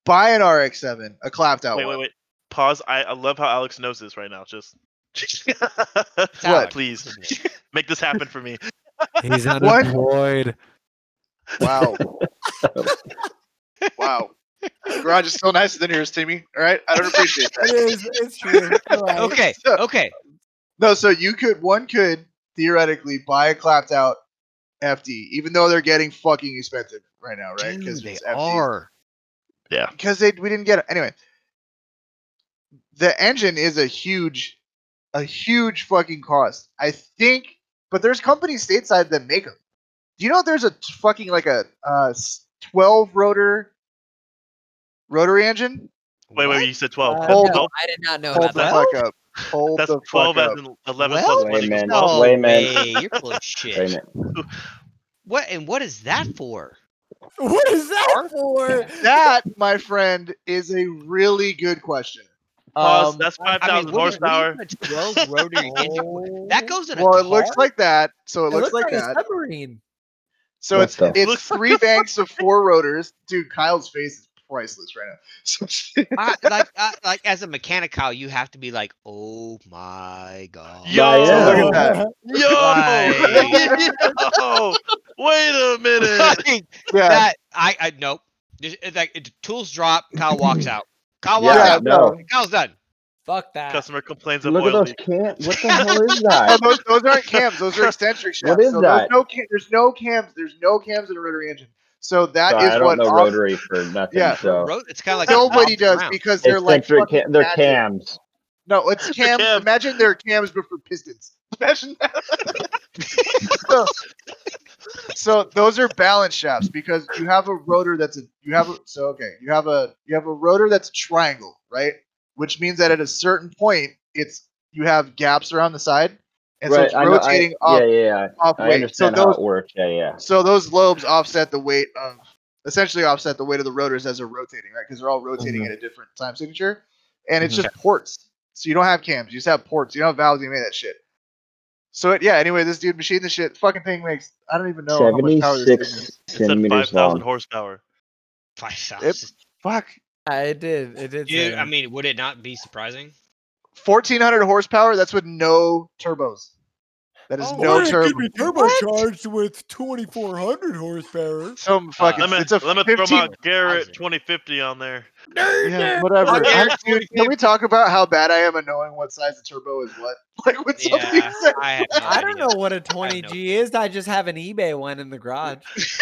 buy an RX-7, a clapped out one. Wait, one. wait, wait. Pause. I, I love how Alex knows this right now. Just It's Alex, please make this happen for me. He's What? unemployed. Wow. wow. The garage is still nicer than yours, Timmy. All right, I don't appreciate It that. is. It's true. You're right. Okay, So- okay. No, so you could, one could theoretically buy a clapped out FD, even though they're getting fucking expensive right now, right? Because they it's FD. are. because they we didn't get it anyway. The engine is a huge, a huge fucking cost. I think, but there's companies stateside that make them. Do you know there's a t- fucking like a uh, twelve rotor rotary engine? Wait, What? wait, you said 12. Uh, Hold no, up. I did not know Hold about the that. fuck up. Hold That's the 12 fuck as up. in 11 Well, plus 1 Wait, equals man. 12. No Wait a minute. you're full of Wait a shit. What and what is that for? What is that for? That, my friend, is a really good question. Pause. Um, That's I 5,000 mean, what is- what horsepower. 12 rotary engine? That goes in a well, car? it looks like that. So it, It looks, like, a that. submarine. So What it's the- it's Looks- three banks of four rotors. Dude, Kyle's face is priceless right now. So I, like, I, like as a mechanic, Kyle, you have to be like, oh my god. Yo, So look at that. Yo! Yo! Wait a minute. Like, yeah, that I, I nope. It's like it, tools drop, Kyle walks out. Kyle walks Yeah, out. no. Kyle's done. Fuck that. Customer complains of Look at those cams. What the hell is No, that? Oh, those, those aren't cams. Those are eccentric shafts. What is so that? There's no, cam, there's no cams. There's no cams in a rotary engine. So that So is I don't what know off- rotary for nothing. Yeah. So It's kind of like nobody knob does around. because they're like eccentric fucking cam- they're cams. No, it's cams. cams. Imagine they're cams, but for pistons. Imagine that. so, so those are balance shafts because you have a rotor that's a you have a so okay you have a you have a rotor that's a triangle right, which means that at a certain point it's you have gaps around the side, and so right. it's I know, rotating I, off yeah, yeah, yeah. off I weight. So those how it works. Yeah, yeah. so those lobes offset the weight of essentially offset the weight of the rotors as they're rotating, right? Because they're all rotating Mhm. at a different time signature, and it's Mhm. just ports. So you don't have cams, you just have ports. You don't have valves. You made that shit. So it, yeah. Anyway, this dude machined the shit. Fucking thing makes I don't even know how much power this thing is. Seventy-six It said centimeters 5,000 long. horsepower. Five thousand. Fuck. Yeah, it did. It did. say Dude, that. I mean, would it not be surprising? Fourteen hundred horsepower. That's with no turbos. That is Oh, no or it turbo. turbocharged with 2,400 horsepower. Some fucking. Let me, it's a let me throw my Garrett 2050 on there. Yeah, whatever. Fuck I- it, dude, can we talk about how bad I am at knowing what size the turbo is what? Like when somebody Yeah, says, I no I don't know what a no 20G is. I just have an eBay one in the garage.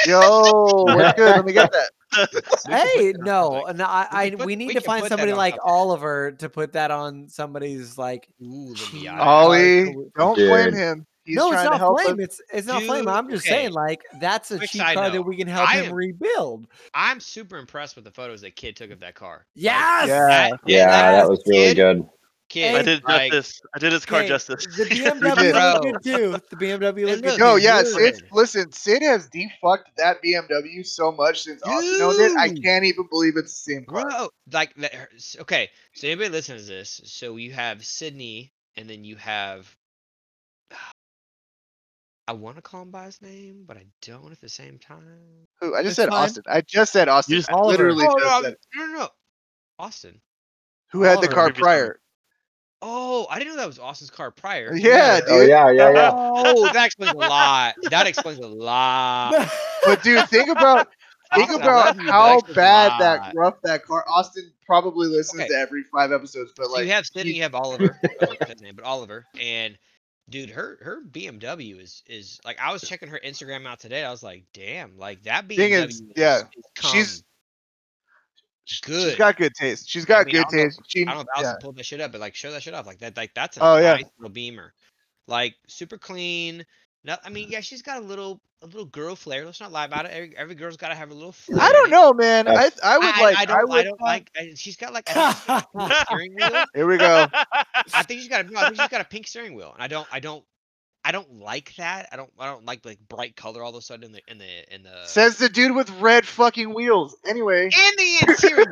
"Yo, we're good. Let me get that." We can put hey, no, no, I, I can put- we need we to find somebody like something. Oliver to put that on somebody's like. Ooh, the cheap Miata. car Ollie, to- don't Dude. blame him. He's no, it's trying to not help flame. us. It's it's not flame. I'm just okay. saying, like that's a Quick cheap car that we can help I him rebuild. I'm super impressed with the photos that kid took of that car. Like, Yes. Yeah. that- Yeah, that that was really kid- good. Kid, I did like, justice. I did his car justice. The. BMW Bro. looked good too. The BMW looked good. No, too. yeah, Dude. Listen, Sid has defucked that BMW so much since Austin owned it. I can't even believe it's the same car. Bro, like okay. So anybody listen to this? So you have Sydney, and then you have. I want to call him by his name, but I don't at the same time. Who? I just It's said fine. Austin. I just said Austin. You just- I literally Oh just no, said no, no, no, Austin. who had the car Previous prior. Oh, I didn't know that was Austin's car prior. Yeah, Oh yeah, yeah, yeah. Oh, that explains a lot. That explains a lot. But dude, think about think Austin, about love you, but how bad that rough that car. Austin probably listens Okay. to every five episodes, but So like you have Sydney, he- you have Oliver. I don't know his name, but Oliver. And dude, her her BMW is is like I was checking her Instagram out today. I was like, damn, like that BMW. Thing is, yeah, is she's- good. She's got good taste. She's got I mean, good know- taste. She, I don't know if Allison yeah. pulled that shit up, but like show that shit off. Like that, like that's a Oh, yeah. nice little Beamer. Like super clean. No, I mean, yeah, she's got a little a little girl flair. Let's not lie about it. Every, every girl's got to have a little. Flair I don't know, man. I I would I, like. I don't. would I, don't not- like. She's got like. I think she's got a steering wheel. Here we go. I think she's got a. No, I think she's got a pink steering wheel, and I don't. I don't. I don't like that. I don't. I don't like like bright color all of a sudden in the in the in the. Says the dude with red fucking wheels. Anyway, in the interior.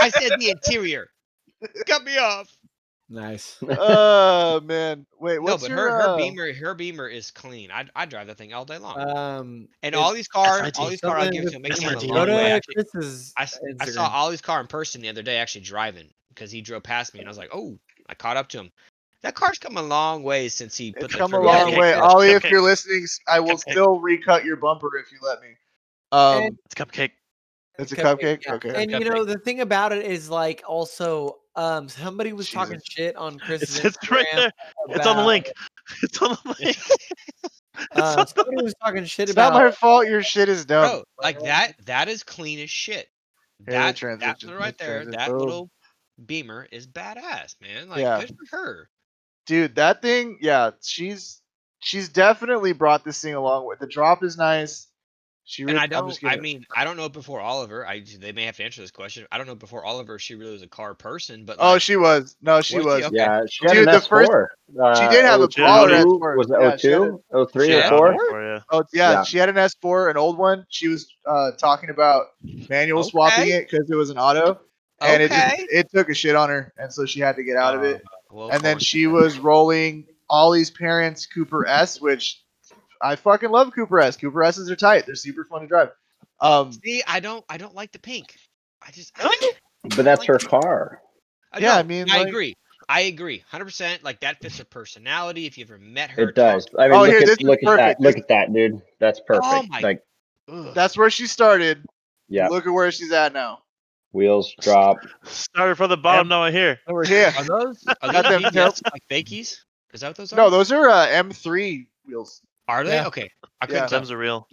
I said the interior. Cut me off. Nice. oh man. Wait, No, but your her, her uh, beamer her beamer is clean. I I drive that thing all day long. Um, and all these cars, all these cars, I'll give it to with- him. Make SRT. him go a long way. to Actually, Chris's I, s- I saw Instagram. Ollie's car in person the other day, actually driving, because he drove past me, and I was like, "Oh!" I caught up to him. That car's come a long way since he put the It's the come a long in. way. Cupcake. Ollie, if you're listening, I will Cupcake. still recut your bumper if you let me. Um, And- It's cupcake. it's a cupcake. yeah. Okay. And you know the thing about it is like also um somebody was talking shit on Chris's It's, it's right Instagram there. It's on the about- link. It's on the link. Uh, somebody was talking shit It's not my fault. Your shit is dumb. Bro, like that, that is clean as shit. Here, That, that right there, that little beamer is badass, man. Like, Yeah. good for her. Dude that thing yeah she's she's definitely brought this thing along with the drop is nice she And really, I I'm don't. I mean, I don't know before Oliver. I they may have to answer this question. I don't know before Oliver. She really was a car person, but oh she was no she Was was Okay. Yeah, she had Dude, an the first- S4. Uh, she did have a 02, baller S4. Was it Yeah, she had 03, or had 4? For oh yeah, Yeah. she had an s4 an old one she was uh talking about manual swapping it because it was an auto and it just, it took a shit on her and so she had to get out of it And then course. she was rolling Ollie's parents Cooper S, which I fucking love Cooper S. Cooper S's are tight. They're super fun to drive. Um, See, I don't. I don't like the pink. I just. I, But that's her car. I Yeah, I mean, I like- agree. I agree, hundred percent. Like that fits her personality. If you ever met her, It does. I mean, Oh, look, here, this at, look at that. Look at that, dude. That's perfect. Oh my- Like, Ugh. that's where she started. yeah, Look at where she's at now. Wheels drop. Started from the bottom. Now I here. And we're here. Are those are Got those them BBS, like fakies? Is that what those are? No, those are uh, M3 wheels. are they? Yeah. Okay, I couldn't Yeah. tell. Them's are real.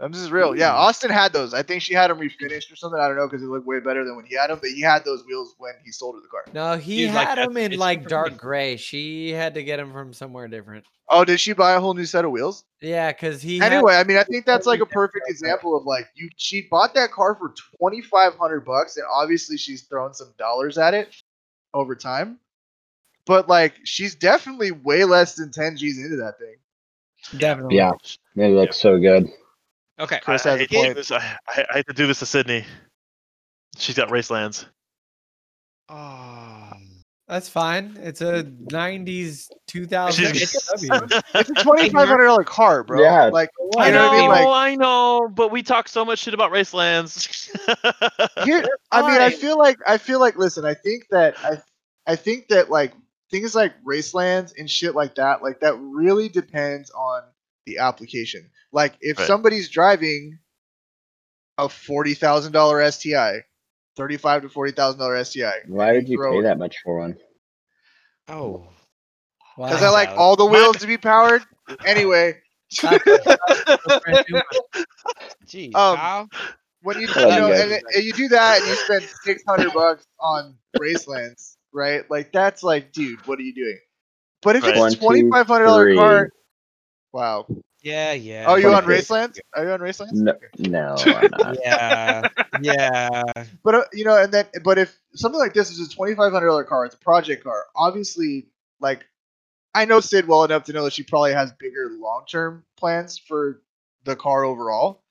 Um, this is real. Yeah, Austin had those. I think she had them refinished or something. I don't know because they look way better than when he had them. But he had those wheels when he sold her the car. No, he Dude, had that's- them in like dark clean. gray. She had to get them from somewhere different. Oh, did she buy a whole new set of wheels? Yeah, because he had- Anyway, I mean, I think that's like a perfect example of like you. She bought that car for twenty five hundred bucks, and obviously she's thrown some dollars at it over time. But like, she's definitely way less than ten G's into that thing. definitely. Yeah, it looks so good. Okay, Chris I, has I a to do point. this. I, I, I hate to do this to Sydney. She's got Racelands. Oh. Ah. That's fine. It's a '90s 2000 She's- It's a twenty five hundred dollar car, bro. Yeah. Like, I you know know, what I mean? Like, I know, but we talk so much shit about Racelands. here, I mean, I feel like I feel like listen, I think that I I think that like things like racelands and shit like that, like that really depends on the application. Like if Right. somebody's driving a forty thousand dollar STI, thirty five to forty thousand dollar STI, Why did you throw- pay that much for one? Oh. because Wow. I like all the My- wheels to be powered. Anyway, Geez, Um, Kyle. when you, you Well, you know, and, and you do that and you spend six hundred bucks on racelands, right? Like that's like, dude, what are you doing? But if Right. it's One, a two, twenty five hundred dollar car, wow. Yeah, yeah. Oh, you on Raceland? Are you on Raceland? No, no, I'm not. Yeah, yeah. But uh, you know, and then but if something like this is a twenty five hundred dollar car, it's a project car. Obviously, like I know Sid well enough to know that she probably has bigger long term plans for the car overall.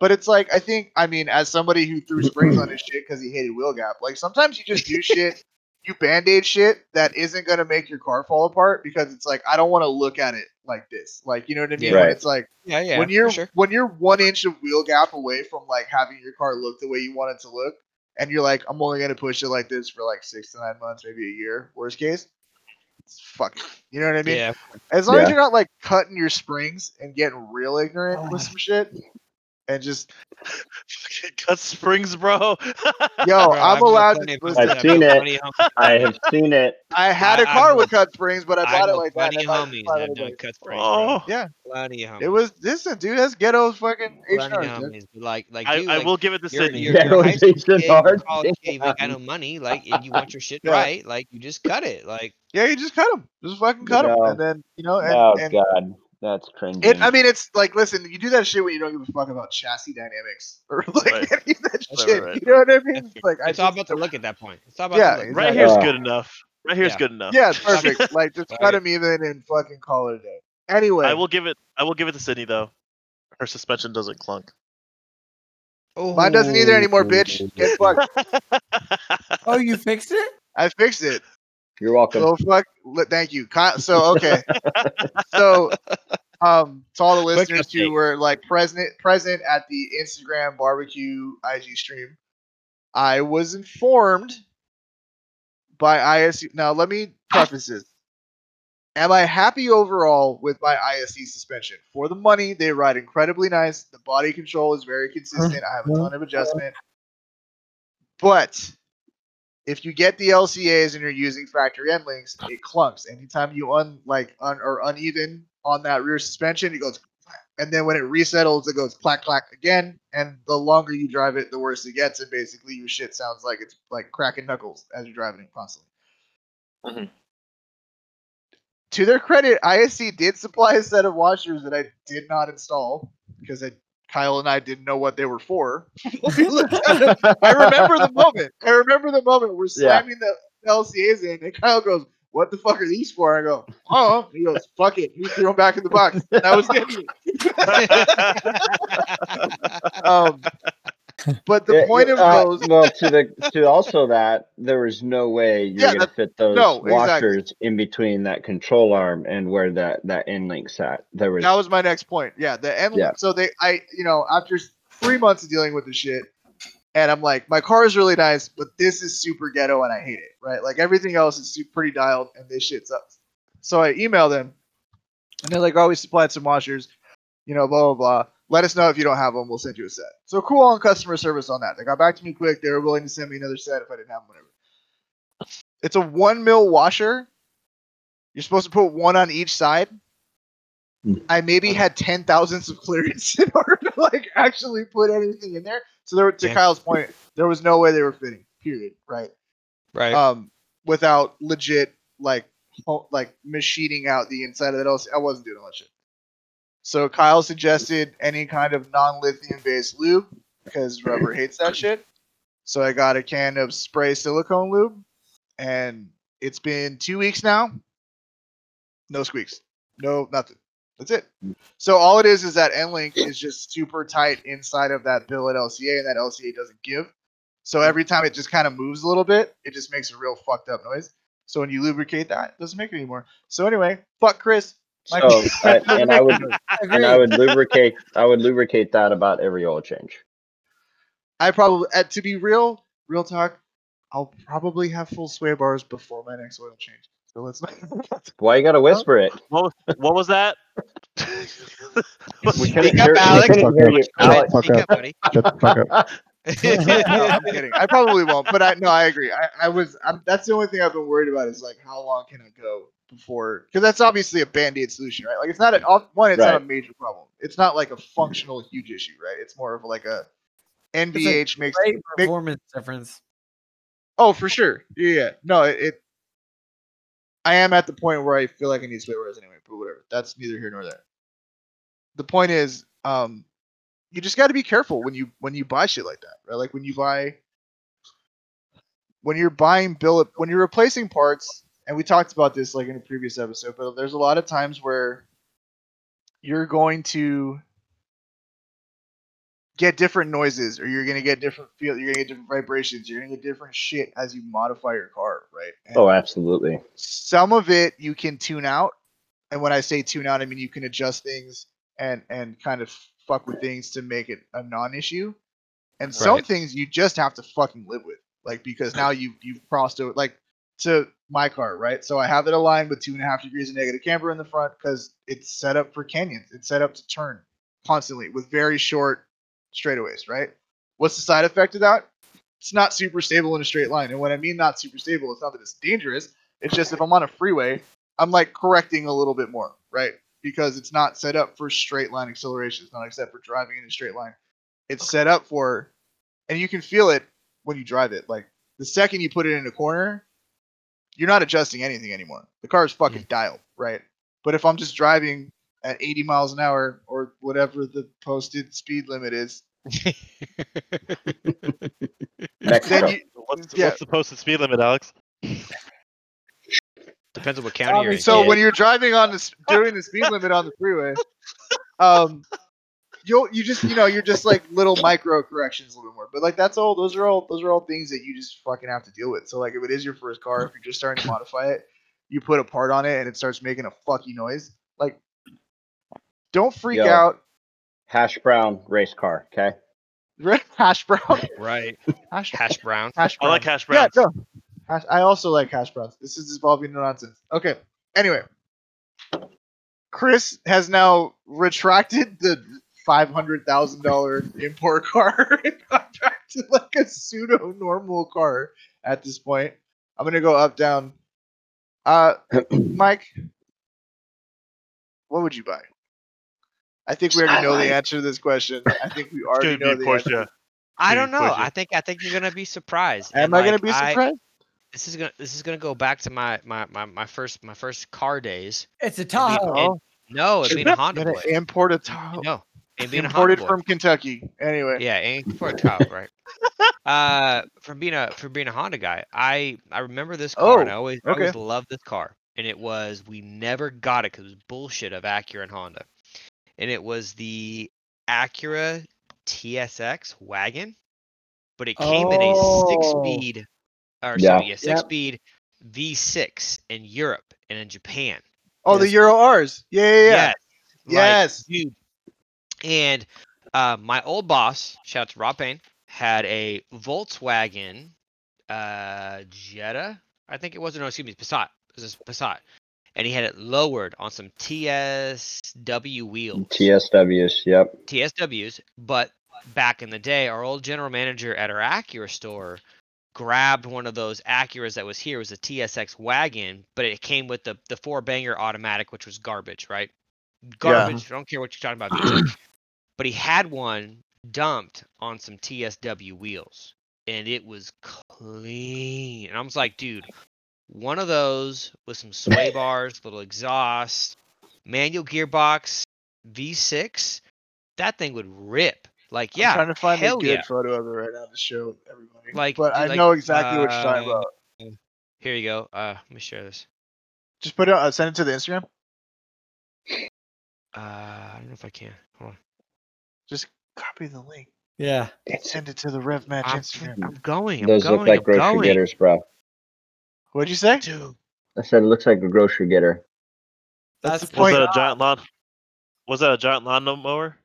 But it's like I think I mean, as somebody who threw springs on his shit because he hated wheel gap, like sometimes you just do shit, you band aid shit that isn't gonna make your car fall apart because it's like I don't want to look at it like this. Like you know what I mean? Yeah. Right. It's like Yeah, yeah. when you're sure. when you're one inch of wheel gap away from like having your car look the way you want it to look, and you're like, I'm only gonna push it like this for like six to nine months, maybe a year, worst case. It's fuck. You know what I mean? yeah. As long as you're not like cutting your springs and getting real ignorant oh with some shit, and just Cut springs, bro. yo, Bro, I'm I've got allowed to listen. I've seen it. plenty of homies- I have seen it. I had I- a car I with know- cut springs, but I I bought it know like that. plenty I bought it homies that done cut springs, Oh, bro. Yeah, Plenty homies. it was listen, dude. That's ghetto fucking H plenty homies. Like, like, I, dude, I like, will give it to you're, Sydney. you're, you're a high school kid, you're a hard. college kid, you got no money, like, and you want your shit Yeah. right, like, you just cut it, like, Yeah, you just cut them. Just fucking cut them, and then you know, and, Oh God, That's cringy. I mean, it's like, listen, you do that shit when you don't give a fuck about chassis dynamics or like Right. any of that Right, shit. right, right. You know what I mean? It's like, I It's all just- about the look at that point. It's all about Yeah, the look. Right here's good enough. Right here's Yeah. good enough. Yeah, it's perfect. like, just cut him even and fucking call it a day. Anyway, I will give it. I will give it to Sydney though. Her suspension doesn't clunk. Oh. Mine doesn't either anymore, bitch. Get fucked. Oh, oh you fixed it? I fixed it. You're welcome. So fuck. Thank you. So okay. so um, to all the listeners who were like present present at the Instagram barbecue IG stream, I was informed by ISC. Now let me preface this. Am I happy overall with my ISC suspension? For the money, they ride incredibly nice. The body control is very consistent. I have a ton of adjustment. But if you get the LCAs and you're using factory end links, it clunks. Anytime you un like un or uneven on that rear suspension, it goes and then when it resettles, it goes clack clack again. And the longer you drive it, the worse it gets. And basically your shit sounds like it's like cracking knuckles as you're driving it constantly. Mhm. To their credit, ISC did supply a set of washers that I did not install because I, Kyle and I didn't know what they were for. We looked at them I remember the moment. I remember the moment we're Yeah. slamming the LCAs in, and Kyle goes, "What the fuck are these for?" I go, "Oh," he goes, "Fuck it." He threw them back in the box. I was it. Um, but the Yeah, point of uh, those, well, to the to also that there was no way you're Yeah, gonna that- fit those no, exactly. washers in between that control arm and where that that end link sat. There was that was my next point. Yeah, the end. Yeah. So they, I, you know, after three months of dealing with the shit, and I'm like, my car is really nice, but this is super ghetto, and I hate it. Right, like everything else is super pretty dialed, and this shit sucks. So I email them, and they're like, "Oh, we supplied some washers, you know, blah blah blah. Let us know if you don't have them. We'll send you a set." So cool on customer service on that. They got back to me quick. They were willing to send me another set if I didn't have them. Whatever. It's a one mil washer. You're supposed to put one on each side. I maybe had ten thousandths of clearance in order to like actually put anything in there. So there, to Yeah. Kyle's point, there was no way they were fitting. Period. Right right. um, without legit like like machining out the inside of that LC. I wasn't doing all that shit. So Kyle suggested any kind of non-lithium based lube because rubber hates that shit. So I got a can of spray silicone lube, and it's been two weeks now. No squeaks, no nothing. That's it. So all it is is that end link is just super tight inside of that billet LCA, and that LCA doesn't give. So every time it just kind of moves a little bit, it just makes a real fucked up noise. So when you lubricate that, it doesn't make it anymore. So anyway, fuck Chris. My- so I, and I would and I would lubricate I would lubricate that about every oil change. I probably, uh, to be real, real talk, I'll probably have full sway bars before my next oil change. So let's not. Why you gotta whisper it? What was, what was that? We couldn't Speak up, we Alex. couldn't hear you. Go ahead, Alex, fuck up. up, buddy. Shut the fuck up. no, I'm kidding. I probably won't, but I no, I agree. I, I was. I'm, that's the only thing I've been worried about is like how long can I go before? Because that's obviously a band aid solution, right? Like it's not a off- one. It's not a major problem. It's not like a functional huge issue, right? It's more of like a NVH makes Great make- performance difference. Oh, for sure. Yeah, yeah. No, it, it. I am at the point where I feel like I need split whereas anyway, but whatever. That's neither here nor there. The point is, um, you just got to be careful when you when you buy shit like that, right? Like when you buy, when you're buying billet, when you're replacing parts, and we talked about this like in a previous episode, but there's a lot of times where you're going to get different noises or you're gonna get different feel you're gonna get different vibrations you're gonna get different shit as you modify your car right And Oh, absolutely. some of it you can tune out and when i say tune out i mean you can adjust things and and kind of fuck with things to make it a non-issue and some Right. things you just have to fucking live with like because now you've you've crossed over like to my car right? So i have it aligned with two and a half degrees of negative camber in the front because it's set up for canyons. It's set up to turn constantly with very short straightaways right? What's the side effect of that? It's not super stable in a straight line. And when i mean not super stable it's not that it's dangerous. It's just if i'm on a freeway i'm like correcting a little bit more right? Because it's not set up for straight line acceleration. It's not set for driving in a straight line. It's set up for and you can feel it when you drive it. Like the second you put it in a corner you're not adjusting anything anymore the car is fucking dialed right but if i'm just driving at 80 miles an hour or whatever the posted speed limit is, Mexico. then you, What's, Yeah. what's the posted speed limit, Alex? Depends on what county you're in. so when you're driving on the s- during the speed limit on the freeway, um, you'll you just you know you're just like little micro corrections a little bit more. But like that's all those are all those are all things that you just fucking have to deal with. So like if it is your first car, if you're just starting to modify it, you put a part on it and it starts making a fucky noise. Like, don't freak Yo. out. Hash brown race car. Okay. Hash brown. right, Hash, hash brown. hash I like hash brown Yeah, browns. no. Hash, I also like hash browns. This is involving nonsense. Okay. Anyway, Chris has now retracted the five hundred thousand dollar import car and to like a pseudo normal car at this point. I'm gonna go up down. Uh, Mike, what would you buy? I think we already know the answer to this question. I think we already gonna know be the a answer. Porsche. I don't know. Porsche. I think I think you're gonna be surprised. Am And, I gonna like, be surprised? this is gonna this is gonna go back to my my my, my first my first car days. It's a And Tahoe. no, it being a Honda Gonna boy. import a Tahoe. No, and being imported from Kentucky. Anyway, Yeah, and for a child, right? uh, from being a from being a Honda guy, I I remember this car, and I Oh, always I always loved this car, and it was we never got it because it was bullshit of Acura and Honda, and it was the Acura TSX wagon, but it came in a Oh. six-speed, or Yeah. sorry, a Yep. six-speed V6 in Europe and in Japan. Oh, the Euro R's. Yeah, yeah, yeah. Yes. like, Yes. dude. And uh, my old boss, shout out to Rob Payne, had a Volkswagen uh, Jetta. I think it was. No, excuse me, Passat. It was a Passat. And he had it lowered on some TSW wheels. TSWs. Yep. TSWs. But back in the day, our old general manager at our Acura store grabbed one of those Acuras that was here. It was a TSX wagon, but it came with the the four banger automatic, which was garbage, right? Garbage. I don't care what you're talking about. But he had one dumped on some TSW wheels, and it was clean. And I was like, dude, one of those with some sway bars, little exhaust, manual gearbox, V6, that thing would rip. Like, yeah, I'm trying to find a good yeah. photo of it right now to show everybody. Like- but I like, know exactly what you're talking uh, about. Here you go. Uh, let me share this. Just put it. Uh, send it to the Instagram. Uh, I don't know if I can. Hold on. Just copy the link Yeah. and send it to the Rev Match I'm, Instagram. I'm going. I'm Those going. look like I'm grocery going. getters, bro. What'd you say? Dude, I said it looks like a grocery getter. That's That's the Was point. that a giant lawn? Was that a giant lawn mower?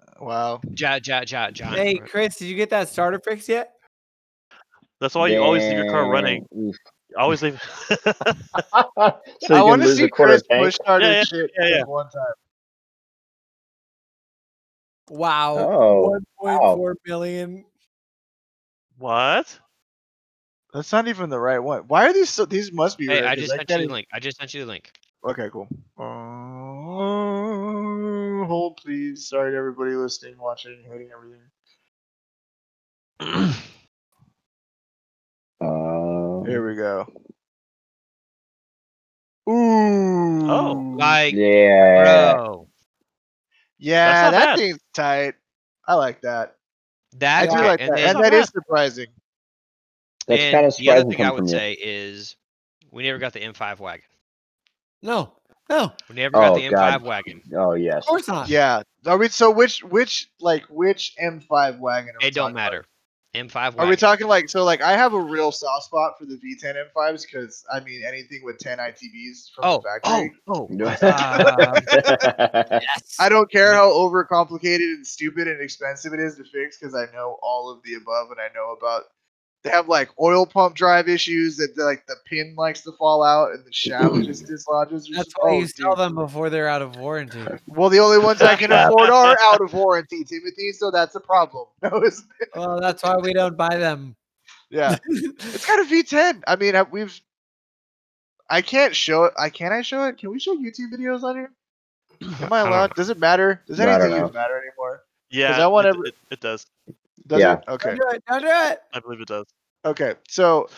Uh, wow. ja, ja, ja, ja. Hey, Chris, did you get that starter fix yet? That's why you always leave your car running. Oof. Always leave. so I want to see Chris push start Yeah, his shit yeah, yeah. one time. Wow. Oh, One point four million. what? That's not even the right one. Why are these? So, these must be. Hey, rare, I 'cause just sent you can't the link. I just sent you the link. Okay, cool. Uh, hold, please. Sorry to everybody listening, watching, hating everything. uh, Here we go. Ooh. Oh, Like, yeah. bro, yeah, that bad. thing's tight. I like that. that I do guy- like and that, and not that is bad. surprising. That's and kind of the other surprising thing I would from you. say is we never got the M5 wagon. No. No. We never got Oh, the M5 wagon. Oh yes. Of course not. Yeah. Are we? So which which like which M5 wagon? Are we It don't matter. about? Matter. M5 wagon. Are we talking like so? Like I have a real soft spot for the V10 M5s because I mean anything with 10 ITBs from Oh, the factory. oh, oh. Uh, yes. I don't care how overcomplicated and stupid and expensive it is to fix because I know all of the above and I know about. They have like oil pump drive issues that like the pin likes to fall out and the shaft just dislodges. That's some- why oh, you sell them before they're out of warranty. Well, the only ones I can afford are out of warranty, Timothy. So that's a problem. No, Well, that's why we don't buy them. yeah, it's got a V10. I mean, we've. I can't show it. I can I show it? Can we show YouTube videos on here? Am I I allowed? Does it matter? Does I anything even matter anymore? Yeah, I want it, every- it, it does. Does Yeah. it? Okay. Don't do it. Don't do it. I believe it does. Okay. So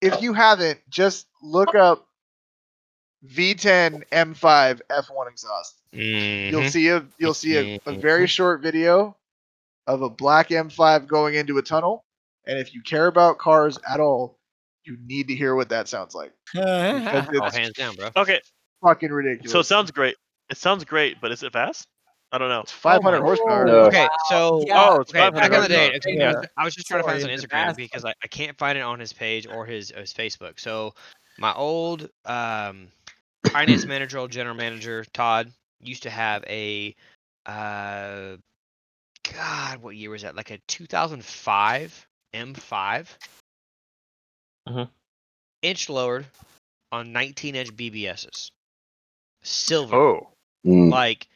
if you haven't, just look up V10 M5 F1 exhaust. You'll Mhm. see a you'll see a, a very short video of a black M5 going into a tunnel, and if you care about cars at all, you need to hear what that sounds like. Oh, hands down, bro. Okay, fucking ridiculous. so it sounds great. It sounds great, but is it fast? I don't know. It's 500 my horsepower. No. Okay, so Yeah. Oh, it's okay, back 500 on the day. okay, Yeah. I, was, just trying to find this on Instagram because I, I can't find it on his page or his his Facebook. So my old um, finance manager, old general manager Todd used to have a uh, God, what year was that? Like a 2005 M5, Mhm. inch lowered on 19 inch BBSs, silver Oh, Mm. like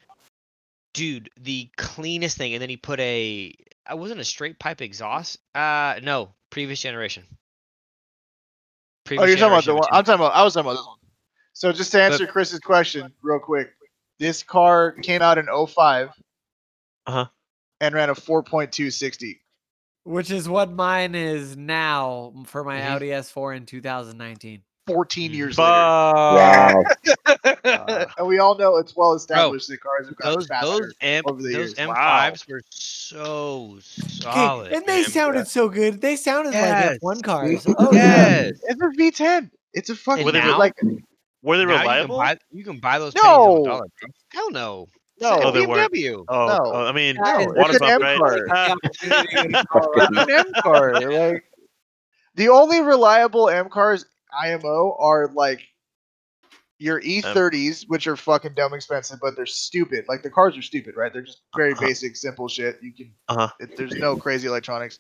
dude the cleanest thing and then he put a i wasn't a straight pipe exhaust uh no previous generation Oh, you're talking about the one. I'm talking about. I was talking about this one. So just to answer Chris's question real quick, this car came out in 05 Uh-huh. and ran a 4.260. Which is what mine is now for my Mhm. Audi S4 in 2019. 14 years Wow. later. And we all know it's well established that cars have gotten those faster. those M over the those years. M5s were so solid. and they man. sounded so good. They sounded Yes. like F1 cars. Oh yeah. yes. It's a V10. It's a fucking And now- like were they Now you can reliable? buy you can buy those No. Dollar, Hell no. No, oh, they weren't. BMW. Oh, No. oh, I mean, That is- it's an Waterbuff, M right? car. It's an M car. Like the only reliable M cars IMO are like your E30s, which are fucking dumb expensive, but they're stupid. Like the cars are stupid, right? They're just very Uh-huh. basic, simple shit. You can, Uh-huh. it, there's no crazy electronics.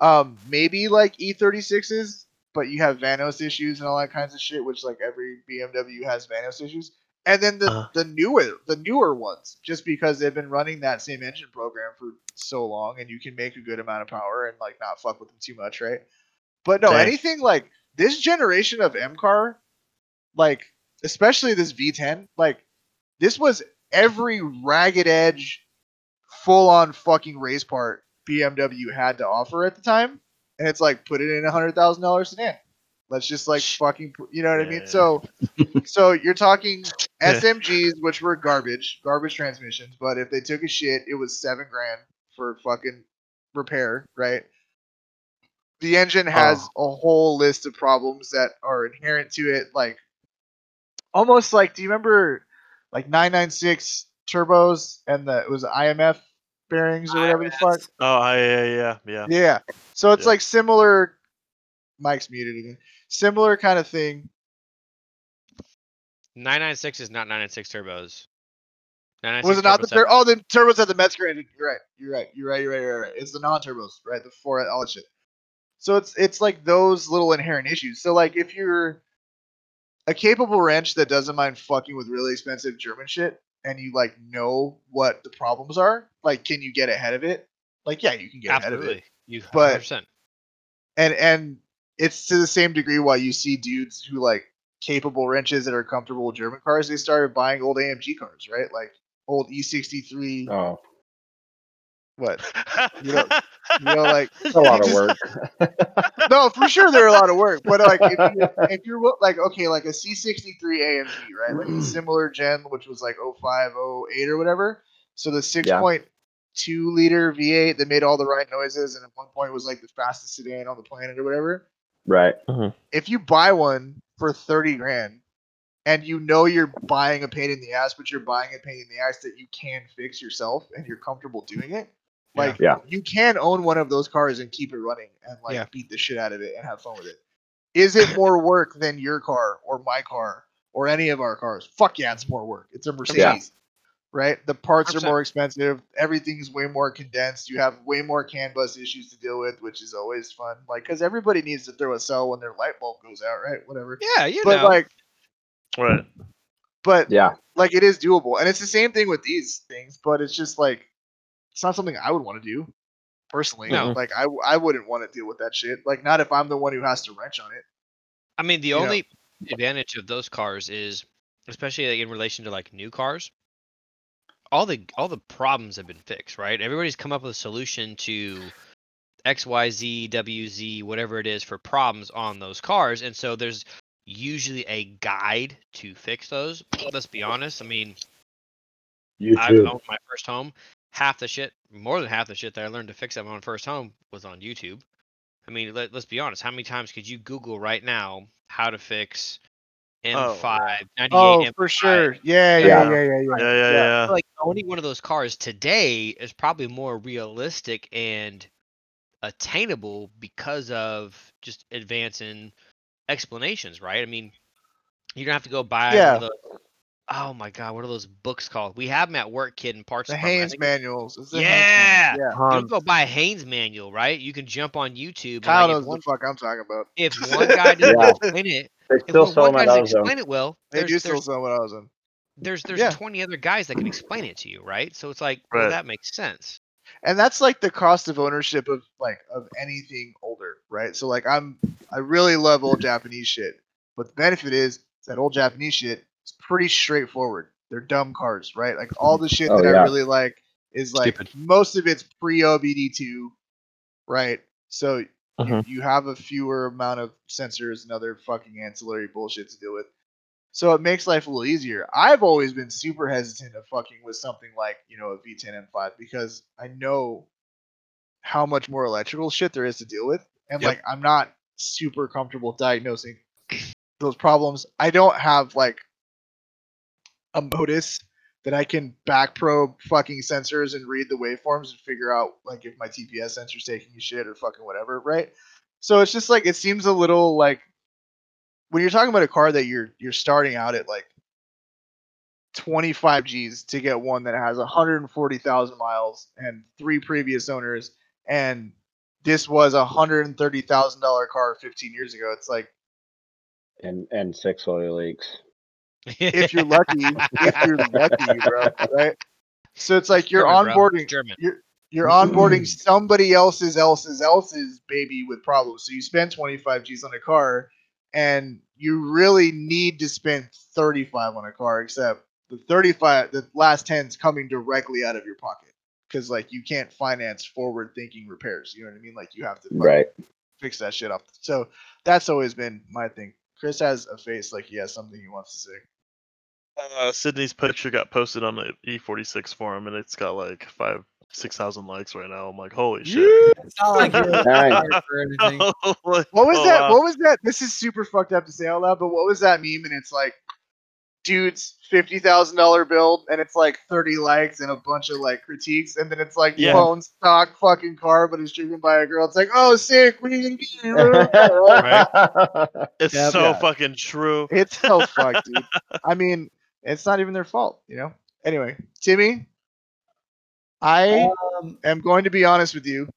Um, maybe like E36s, but you have Vanos issues and all that kinds of shit, which like every BMW has Vanos issues. And then the Uh-huh. the newer the newer ones, just because they've been running that same engine program for so long, and you can make a good amount of power and like not fuck with them too much, right? But no, Dang. anything like this generation of M car, like especially this V10, like this was every ragged edge, full on fucking race part BMW had to offer at the time, and it's like put it in a hundred thousand dollars sedan. Let's just like fucking, you know what I mean? So, so you're talking SMGs, which were garbage, garbage transmissions. But if they took a shit, it was seven grand for fucking repair, right? The engine has oh. a whole list of problems that are inherent to it, like almost like, do you remember like 996 turbos and the it was IMS bearings or whatever the fuck? Oh, I- yeah, yeah, yeah. Yeah. So it's Yeah. like similar. Mike's muted again. Similar kind of thing. 996 is not 996 turbos. 996 Was it not the turbo tur- Oh, the turbos had the Mezger engine. You're right. You're right. You're right. You're right. You're right. It's the non-turbos, right? The four all that shit. So it's it's like those little inherent issues. So like if you're a capable wrench that doesn't mind fucking with really expensive German shit, and you like know what the problems are, like can you get ahead of it? Like yeah, you can get ahead of it. Absolutely. You But- 100%. and and it's to the same degree why you see dudes who like capable wrenches that are comfortable with German cars. They started buying old AMG cars, right? Like old E63. Oh, What? You know- You know, like it's a lot of just- work. no, for sure they're a lot of work. But like if you if you're like okay, like a C63 AMG, right? Like a mm. similar gen, which was like 05, 08 or whatever. So the 6.2 liter V8 that made all the right noises, and at one point was like the fastest sedan on the planet or whatever. right. Mm-hmm. if you buy one for 30 grand and you know you're buying a pain in the ass, but you're buying a pain in the ass that you can fix yourself and you're comfortable doing it, like Yeah. you can own one of those cars and keep it running and like Yeah. beat the shit out of it and have fun with it. Is it more work than your car or my car or any of our cars? Fuck yeah, it's more work. It's a Mercedes. Right? The parts are 100%. more expensive. Everything's way more condensed. You have way more CAN bus issues to deal with, which is always fun. Like, because everybody needs to throw a cell when their light bulb goes out, right? Whatever. Yeah, you but know. like, right. but Yeah. like it is doable, and it's the same thing with these things. But it's just like it's not something I would want to do personally. No. Like I I wouldn't want to deal with that shit. Like not if I'm the one who has to wrench on it. I mean, the you know. only advantage of those cars is, especially like in relation to like new cars, all the all the problems have been fixed, right? Everybody's come up with a solution to X, Y, Z, W, Z, whatever it is for problems on those cars, and so there's usually a guide to fix those. Let's be honest. I mean, I YouTube. owned my first home. Half the shit, more than half the shit that I learned to fix at my first home was on YouTube. I mean, let, let's be honest. How many times could you Google right now how to fix M5 98 Oh, M5? for sure. Yeah, yeah, Yeah. yeah, yeah, yeah. Yeah, yeah, I yeah. like owning one of those cars today is probably more realistic and attainable because of just advancing explanations, right? I mean, you don't have to go buy Yeah. one of those. Oh my god, what are those books called? We have them at work, kid, in parts. The department. Haynes think- manuals. It's the Yeah. Haynes manual. You don't go buy a Haynes manual, right? You can jump on YouTube. and, Kyle like, if knows one, the fuck I'm talking about. if one guy doesn't Yeah. explain it, They if still one, sell one them guy at doesn't AutoZone. explain it well, They there's, do still sell what I was in. there's there's Yeah. 20 other guys that can explain it to you, right? So it's like, well, that makes sense. and that's like the cost of ownership of like of anything older, right? So like I'm I really love old Japanese shit, but the benefit is that old Japanese shit is pretty straightforward. They're dumb cars, right? Like all the shit Oh, that I really like is like Stupid. most of it's pre OBD two, right? So you, mm-hmm. you have a fewer amount of sensors and other fucking ancillary bullshit to deal with. So it makes life a little easier. I've always been super hesitant of fucking with something like, you know, a V10 M5 because I know how much more electrical shit there is to deal with. And Yep. like I'm not super comfortable diagnosing those problems. I don't have like a Modis that I can back probe fucking sensors and read the waveforms and figure out like if my TPS sensor's taking you shit or fucking whatever, right? So it's just like it seems a little like when you're talking about a car that you're you're starting out at like 25 G's to get one that has 140,000 miles and three previous owners and this was a hundred and thirty thousand dollar car 15 years ago. It's like And and six oil leaks. If you're lucky, if you're lucky, bro, right? So it's like you're German, onboarding, German. you're you're onboarding mm. somebody else's else's else's baby with problems. So you spend 25 G's on a car, and you really need to spend 35 on a car, except the 35, the last 10 is coming directly out of your pocket because like you can't finance forward thinking repairs. You know what I mean? Like you have to fucking Right. fix that shit up. So that's always been my thing. Chris has a face like he has something he wants to say. Uh, Sydney's picture got posted on the E46 forum, and it's got like five, six thousand likes right now. I'm like, holy shit! It's not like you're Nice. for anything. What was Oh, that? wow. What was that? This is super fucked up to say out loud, but what was that meme? And it's like, dude's fifty thousand dollar build, and it's like thirty likes and a bunch of like critiques, and then it's like Yeah. bone stock fucking car, but it's driven by a girl. It's like, oh, sick. What are you gonna do? It's Yep. so Yeah. fucking true. it's so fucked, dude. I mean, it's not even their fault, you know. Anyway, Timmy, I Um, am going to be honest with you.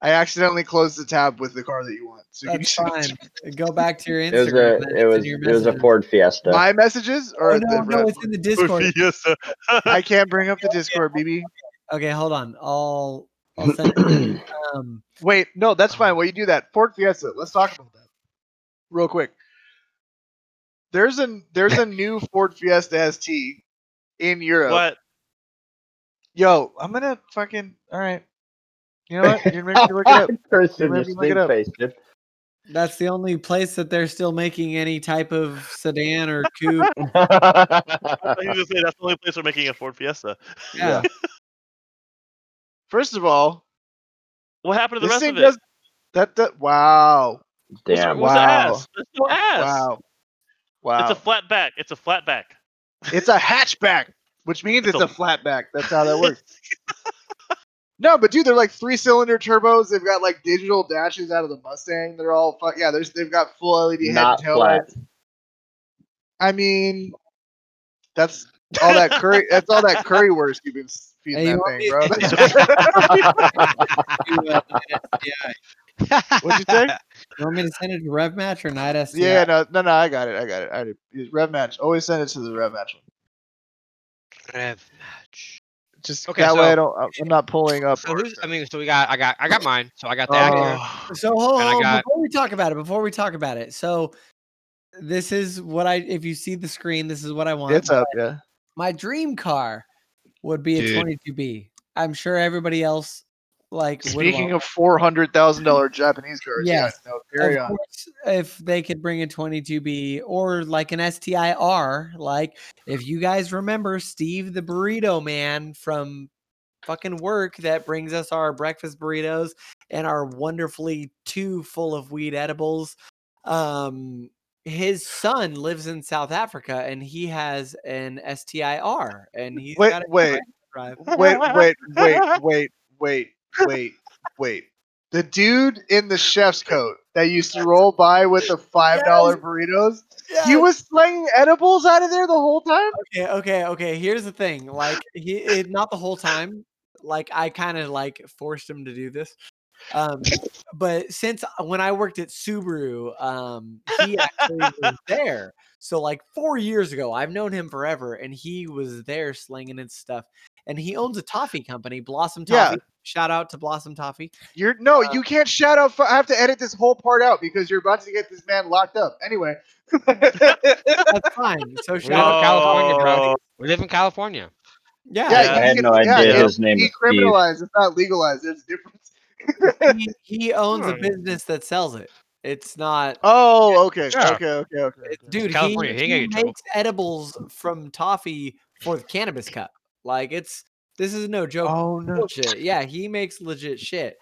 I accidentally closed the tab with the car that you want. So can you that's send it fine. Go back to your Instagram. It was a it send was your it was a. Ford Fiesta. my messages or Oh, the no, no, it's in the Discord. Yes, sir. I can't bring up the Discord, BB. Okay, hold on. I'll I'll send. Um, Wait, no, that's fine. While you do that, Ford Fiesta. Let's talk about that real quick. There's a there's a new Ford Fiesta ST in Europe. what? Yo, I'm gonna fucking all right. You know what? You're making me look it up. Person Maybe just look it up. face, dude. that's the only place that they're still making any type of sedan or coupe. I was gonna say that's the only place we're making a Ford Fiesta. Yeah. First of all, What happened to the this rest thing of it? does that. That wow, What's, Damn. what's the Wow. ass? No ass. wow, wow. It's a flat back. It's a flat back. It's a hatchback, which means It's it's a- a flatback. That's how that works. No, but dude, they're like three cylinder turbos. They've got like digital dashes out of the Mustang. They're all fuck yeah. There's they've got full LED head Not and tail flat. lights. I mean, that's all that curry. that's all that currywurst you've been feeding Hey, that thing, me bro. to- What'd you say? You want me to send it to Rev Match or Night STI? yeah, no, no, no. I got it. I got it. I did. Rev match. Always send it to the rev match one. Rev match. Just Okay, that way so- I don't. Uh, I'm not pulling up. So who's? I mean, so we got. I got. I got mine. So I got the Acura. Oh, So hold on got- before we talk about it. Before we talk about it, so this is what I. If you see the screen, this is what I want. it's up. Yeah. My dream car would be a Dude. 22B. I'm sure everybody else Like, Speaking of four hundred thousand dollar Japanese cars, Yes, yeah, no, carry on. course, if they could bring a 22B or like an STIR, like if you guys remember Steve the burrito man from fucking work that brings us our breakfast burritos and our wonderfully two full of weed edibles. Um his son lives in South Africa and he has an STIR and he's Wait, got a wait. drive. Wait, wait, wait, wait, wait, wait, wait. The dude in the chef's coat that used to roll by with the five dollar burritos, he was slinging edibles out of there the whole time. Okay, okay, okay. Here's the thing. Like he it, not the whole time. Like I kind of like forced him to do this. Um but since uh, when I worked at Subaru, um he actually was there. So like 4 years ago, I've known him forever and he was there slinging and stuff. And he owns a toffee company, Blossom Toffee. Yeah. Toffee. Shout out to Blossom Toffee. You're no, Uh, you can't shout out. I have to edit this whole part out because you're about to get this man locked up. Anyway, That's fine. So We live in shout out California, bro. We live in California. Yeah. yeah, Yeah. I had can- no idea it'll his name be was Steve. It's not legalized. There's a difference. He, he owns a business that sells it. It's not Oh, okay, Yeah. okay, okay, okay. It- okay. dude, California, he, he ain't gonna he get in makes edibles from toffee for the cannabis cup. Like it's this is no joke. Oh no. bullshit. Yeah, he makes legit shit.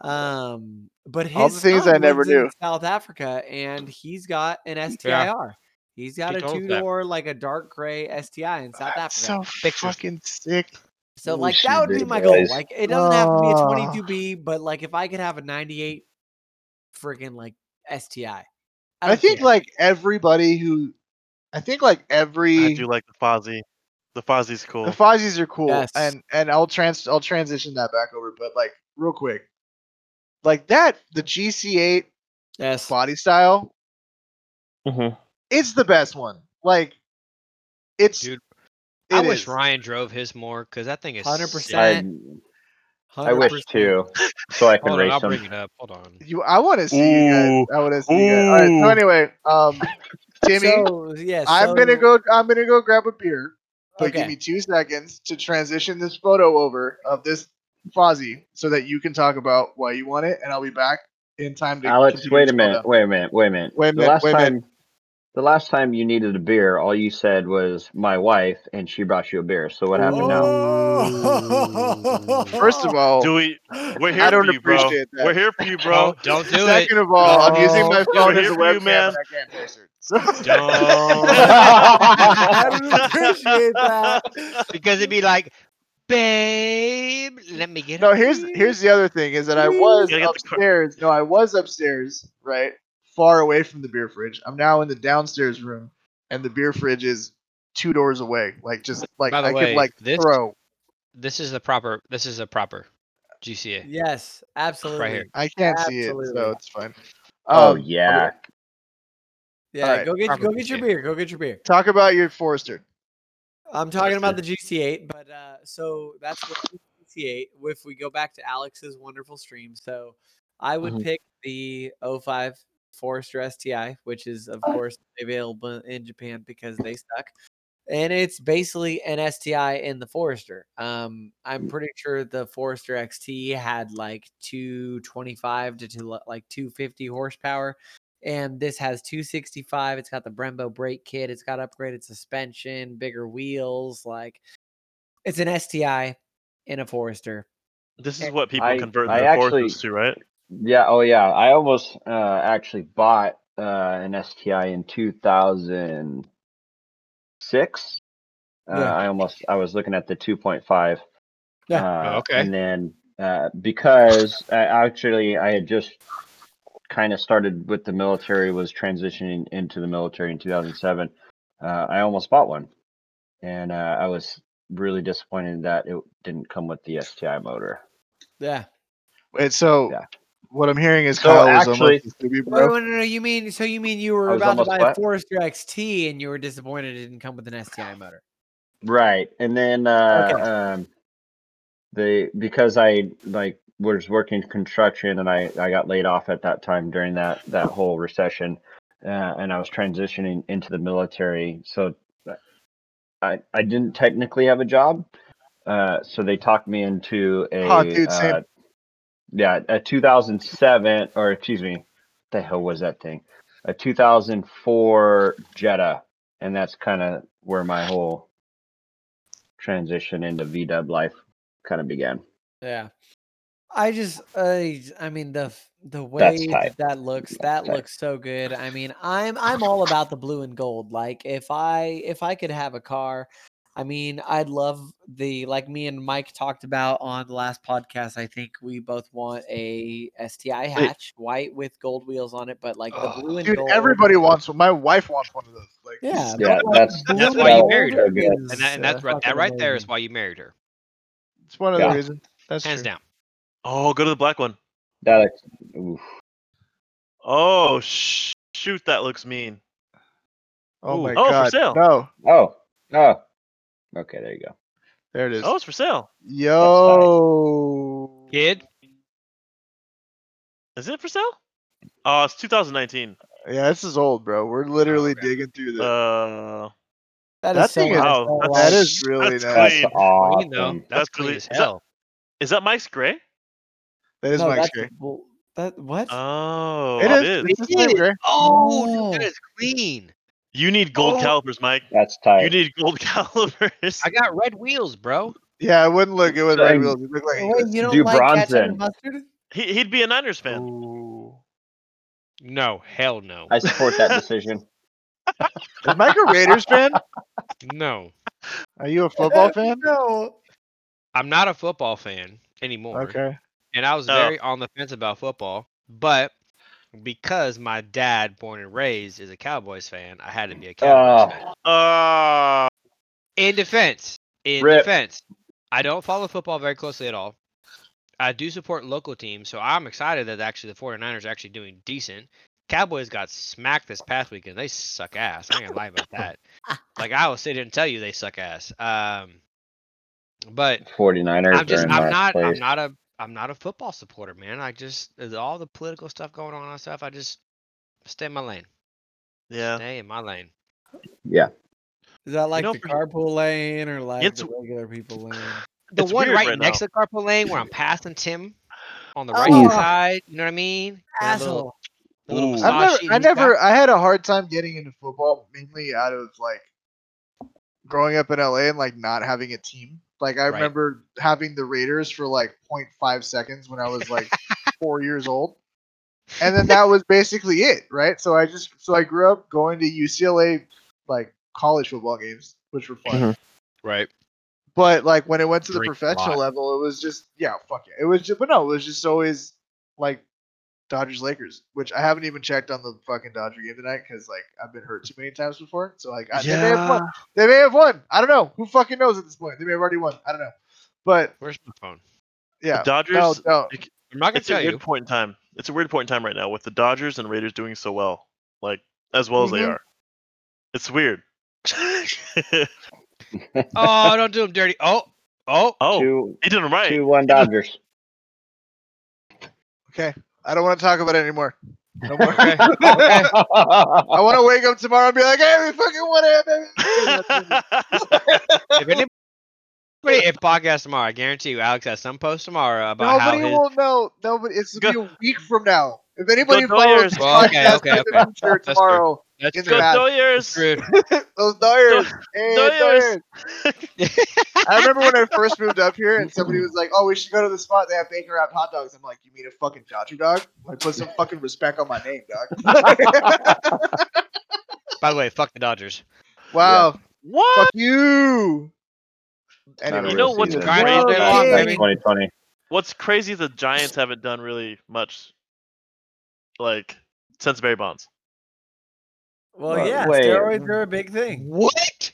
Um, but his All the things son I never lives in knew. South Africa, and he's got an STIR. He's got He a told two that. door, like a dark gray STI in South That's Africa. so Pictures. fucking sick. So like that would be big my goal. Like it doesn't have to be a Ah. 22B, but like if I could have a 98 freaking like STI. I, don't think care. like everybody who, I think like every I do like the Fozzie. The Fozzie's cool. the Fozzies are cool, Yes. and and I'll trans I'll transition that back over, but like real quick, like that the GC8 yes. body style, Mhm. it's the best one. Like, it's Dude, it I wish is. Ryan drove his more because that thing is 100%. sick. I, I wish 100%. too, so I can Hold on, I'll race bring them. it up. Hold on. You, I want to see you guys. I want to see you guys. All right. So Ooh. anyway, um, Timmy, So, yeah, I'm gonna so- go. I'm gonna go grab a beer. But give Okay. me two seconds to transition this photo over of this Fozzie so that you can talk about why you want it, and I'll be back in time to. Alex, continue wait a scroll minute. down. Wait a minute. Wait a minute. Wait a the minute, last wait a time, minute. The last time you needed a beer, all you said was my wife, and she brought you a beer. So what happened now? Oh. First of all, Do we? We're here I don't for you, bro. appreciate that. We're here for you, bro. Don't, don't do it. second of all, I'm using my phone We're as a here for you, webcam, man. and I can't face it. So I don't appreciate that. because it'd be like, babe, let me get. no, a here's here's the other thing is that I was Gotta get the car- upstairs. No, I was upstairs, right, far away from the beer fridge. I'm now in the downstairs room, and the beer fridge is two doors away. Like just like By the I way, could like this- throw. This is the proper. This is a proper GC8. Yes, absolutely. Right here. I can't see it, so it's fine. Oh Um, yeah. Yeah, Alright, go get proper go get your beer. Go get your beer. Talk about your Forester. I'm talking about the GC8, but uh, so that's what the GC8. If we go back to Alex's wonderful stream, so I would Mhm. pick the 05 Forester STI, which is of course available in Japan because they suck, and it's basically an STI in the Forester. Um, I'm pretty sure the Forester XT had like 225 to two, like 250 horsepower and this has 265 it's got the brembo brake kit it's got upgraded suspension bigger wheels like it's an sti in a forester This is what people I- convert I their actually- Foresters to, right? Yeah. Oh yeah. I almost uh, actually bought uh, an STI in 2006. Uh, Yeah. I almost. I was looking at the 2.5. Yeah. Uh, Oh, okay. And then uh, because I actually I had just kind of started with the military, was transitioning into the military in 2007. Uh, I almost bought one, and uh, I was really disappointed that it didn't come with the STI motor. yeah Wait, so Yeah. What I'm hearing is So Kyle was actually- almost Scooby Wait, bro. wait, no, no, you mean so you mean you were I about to almost buy a what? Forester XT and you were disappointed it didn't come with an STI motor. Right. And then uh Okay. um the because I like was working construction and I I got laid off at that time during that that whole recession uh, and I was transitioning into the military so I I didn't technically have a job uh so they talked me into a Oh, dude, same. Yeah, a 2007, or excuse me, what the hell was that thing? A 2004 Jetta, and that's kind of where my whole transition into VW life kind of began. Yeah. I just, uh, I mean the the way that, that looks, That's that tight. looks so good. I mean, I'm I'm all about the blue and gold. Like if I if I could have a car, I mean, I'd love the like me and Mike talked about on the last podcast. I think we both want a STI hatch, white with gold wheels on it, but like the Ugh. blue and Dude, gold. everybody wants one. My wife wants one of those. Like, Yeah, Yeah, that's- that's why you married her. is, And, that, and that's uh, right. That fucking right there is why you married her, it's one of Yeah. the reasons. That's hands true. down. Oh, go to the black one. That looks, oof. Oh, sh- shoot, that looks mean. Oh Ooh. my Oh, for god. sale. No, Oh, oh, okay, there you go. there it is. Oh, it's for sale. Yo. Kid, Is it for sale? Oh, it's 2019. Yeah, this is old, bro. We're literally okay. digging through the. Uh, That that is so thing is- nice, wow, so that's- that like- is really that's nice. That's Clean. clean though. awesome. That's, That's clean clean. as hell. is that Mike's gray? That is no, Mike's gray. well, that what? Oh, It it is. is. It's the same gray. Oh, Oh. that is clean. You need gold Oh. calipers, Mike. That's tight. You need gold calipers. I got red wheels, bro. Yeah, it wouldn't look good with red wheels. It looked like Oh, wait, you don't do like bronze ketchup and mustard? He, he'd be a Niners fan. Ooh. No, hell no. I support that decision. Is Mike a Raiders fan? No, Are you a football fan? No. I'm not a football fan anymore. Okay. And I was Oh. very on the fence about football, but because my dad, born and raised, is a Cowboys fan, I had to be a Cowboys Oh. fan. Uh, In defense, in Rip. defense, I don't follow football very closely at all. I do support local teams, so I'm excited that actually the 49ers are actually doing decent. Cowboys got smacked this past weekend. They suck ass. I ain't gonna lie about that. like I will sit here and tell you they suck ass. Um, but 49ers I'm just I'm not place. I'm not a I'm not a football supporter, man. I just uh, there's all the political stuff going on and stuff. I just stay in my lane. yeah. Stay in my lane. Yeah. Is that like know, the carpool lane or like It's- the regular people lane? The one right, right next to the carpool lane where I'm passing Tim on the right Oh. side. You know what I mean? That little- Asshole. little I've never, I never, I had a hard time getting into football, mainly out of like growing up in LA and like not having a team. Like I Right. remember having the Raiders for like 0.5 seconds when I was like four years old, and then that was basically it, right? So I just, so I grew up going to UCLA like college football games, which were fun. Mhm. Right. But like when it went to the Drink a professional level, it was just yeah, fuck it. It was just, but no, it was just always like Dodgers Lakers, which I haven't even checked on the fucking Dodger game tonight because like I've been hurt too many times before. So like I, they may have won. They may have won. I don't know. Who fucking knows at this point? They may have already won. I don't know. But Where's my phone? yeah, The Dodgers. no, no. I'm not gonna It's a tell weird you. point in time. It's a weird point in time right now with the Dodgers and Raiders doing so well, like as well as they Mhm. are. It's weird. Oh, don't do them dirty. Oh, oh. oh, Two, he did him right. two, one Dodgers. Okay, I don't want to talk about it anymore. No more. Okay. I want to wake up tomorrow and be like, hey, we fucking won it, baby. If anybody, if podcast tomorrow, I guarantee you, Alex has some post tomorrow about Nobody how his. will know. Nobody. It's gonna be a week from now. If anybody Go follows this Well, okay, podcast okay, okay. future true. tomorrow, That's in true. Go Doyers. those Doyers. Hey, Doyers. Doyers. I remember when I first moved up here and somebody was like, "Oh, we should go to the spot. They have bacon wrapped hot dogs." I'm like, "You mean a fucking Dodger dog? Like, put some fucking respect on my name, dog." By the way, fuck the Dodgers. wow, What? fuck you. Anyway, You know what's crazy? Well, yeah. 2020. What's crazy? Is the Giants haven't done really much, like since Barry Bonds. Well, Well, yeah, wait. steroids are a big thing. What?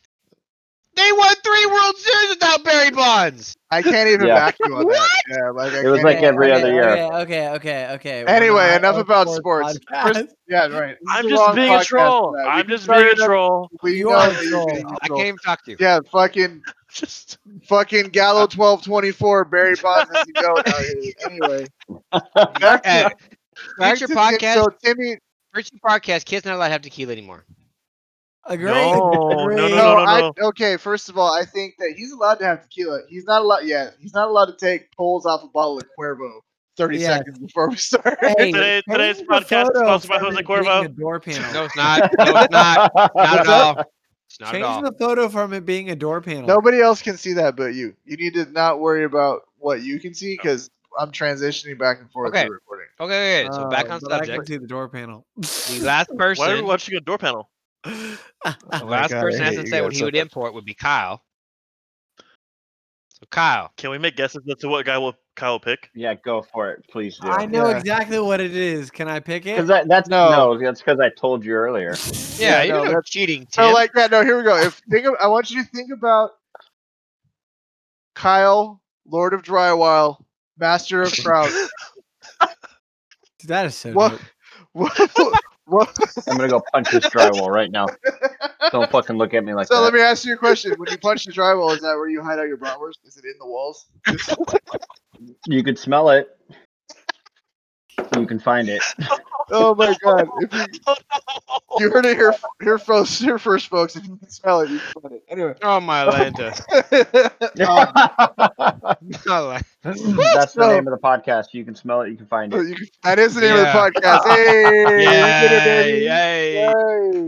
They won three World Series without Barry Bonds. I can't even Yeah. back you on that. Yeah, like It was like every okay, other year. Okay, okay, okay, okay. Anyway, not enough about sports. podcast. First- Yeah, right. I'm just wrong being a troll. for I'm can just being a troll. We You are a troll. being a I troll. can't even talk to you. Yeah, fucking Just fucking Gallo twelve twenty four. Barry Bonds is the goat out. Anyway, back to, back future to Tim- podcast, So Timmy, future podcast, kids not allowed to have tequila anymore. Agreed. No, no, agreed. no, no, no, I no. okay. First of all, I think that he's allowed to have tequila. He's not allowed. Yeah, he's not allowed to take pulls off a bottle of Cuervo 30 Yes. seconds before we start. Hey, Today- today's change the podcast is photo sponsored by from Jose it Cuervo. being a door panel. No, it's not. No, it's not. Not at all. It's not Change at all. the photo from it being a door panel. Nobody else can see that but you. You need to not worry about what you can see because I'm transitioning back and forth Okay. to recording. Okay, okay, so back Uh, on but I can subject. see the door panel. The last person. Why are we watching a door panel? the Oh my last God, I person has hate to say what he would much. import would be Kyle. So Kyle, Can we make guesses as to what guy will Kyle will pick? yeah, go for it, please do. I know Yeah. exactly what it is. Can I pick it? Because that, that's No. no, that's because I told you earlier. yeah, Yeah, you no, know that's- cheating, So Tim. like yeah, no, here we go. If think of, I want you to think about Kyle, Lord of Drywall, Master of Trout. that is so What? what, what, I'm gonna go punch this drywall right now. Don't fucking look at me like so that. let me ask you a question. When you punch the drywall, is that where you hide out your bratwurst? Is it in the walls? You could smell it. You can find it. Oh my god! If you, you heard it here, here first, here first, folks. If you can smell it, you can find it. Anyway. oh my Lanta. Um, Oh, That's the name of the podcast. You can smell it. You can find it. can- that is the name Yeah. of the podcast. Hey, we it. Yay, yay.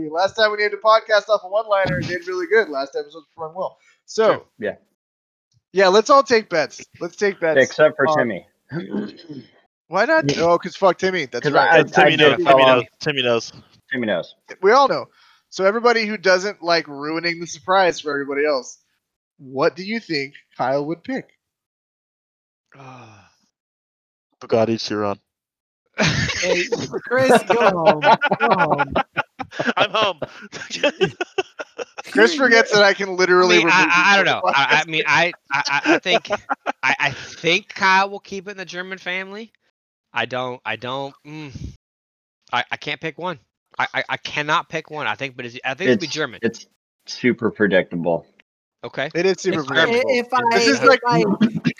Yay. Last time we named a podcast off a one liner, it did really good. Last episode was performed well. So, Sure. Yeah. Yeah, let's all take bets. Let's take bets. Except for Uh, Timmy. Why not? Yeah. Oh, because fuck Timmy. That's right. I- Uh, Timmy, I knows, Timmy knows. Timmy knows. Timmy knows. we all know. So, everybody who doesn't like ruining the surprise for everybody else, what do you think Kyle would pick? Bugatti Chiron. Hey, Chris, go home. Go home. I'm home. Chris forgets that I can I, literally. mean, I, you I, I don't know. I, I mean, I, I, I- I think, I, I think Kyle will keep it in the German family. I don't, I don't. Mm, I, I can't pick one. I, I, I cannot pick one. I think, but it's, I think it'd be German. It's super predictable. Okay. It is super It's I- predictable. If I, This is if like- I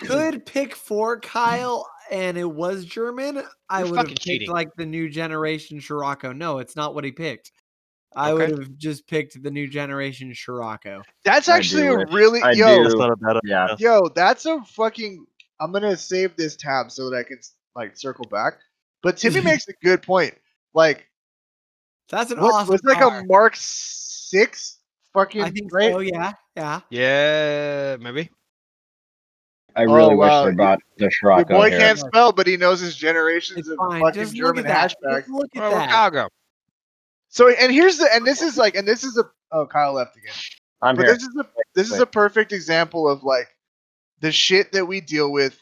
could pick for Kyle and it was German, I You're would have fucking picked cheating. like the new generation Scirocco. No, it's not what he picked. I Okay. would have just picked the new generation Scirocco. That's I actually do a really I yo. do. That's not a bad Yeah. Yo, that's a fucking. I'm gonna save this tab so that I can like circle back. But Timmy makes a good point. Like, That's an what, awesome. was like car. a Mark Six fucking I think right? so. Yeah, yeah. Yeah, maybe. I oh, really Oh, wish wow. they brought the Your Scirocco boy here. can't spell, but he knows his generations It's of fine. fucking Just look German at that. hatchback. Just look at Well, that. Kyle? So, and here's the, and this is like, and this is a. Oh, Kyle left again. I'm but here. this is a this is a perfect example of like the shit that we deal with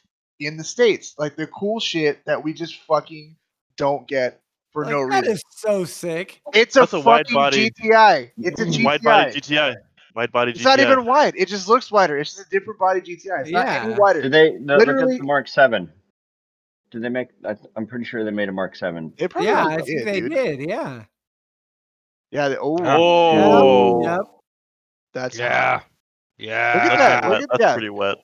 in the states, like the cool shit that we just fucking don't get for Like, no that reason. is so sick. It's a, That's a wide fucking body- GTI. It's a GTI. Wide body GTI. Wide body It's GTI. not even wide. It just looks wider. It's just a different body GTI. It's not any Yeah. wider. Did they no, Literally- the Mark Seven? Did they make? I, I'm pretty sure they made a Mark Seven. It probably Yeah, I did, think they dude. did. Yeah. Yeah. They, oh, Oh. Yep. that's Yeah. Yeah. Look at that, look wet. at That's that. pretty wet.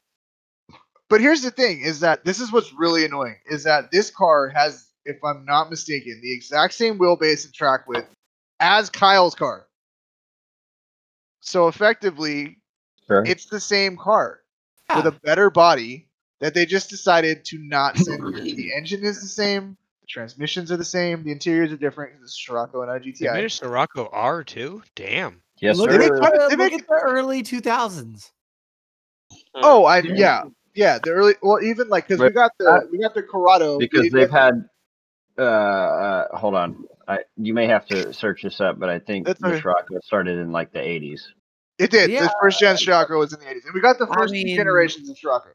But here's the thing: is that this is what's really annoying is that this car has, if I'm not mistaken, the exact same wheelbase and track width as Kyle's car. So effectively, Sure. it's the same car with a better body that they just decided to not send. the engine is the same, the transmissions are the same, the interiors are different because it's Scirocco and not a They GTI. made a Scirocco R too. Damn. yes, look sir. They at, make- the, they look make- at the early 2000s. Oh, I yeah, yeah. The early, well, even like because we got the we got the Corrado because they've had. Uh, uh, hold on. I you may have to search this up, but I think That's the okay. Scirocco started in like the 80s. It did. Yeah. The first gen Scirocco was in the 80s. And we got the first two mean- generations of Scirocco.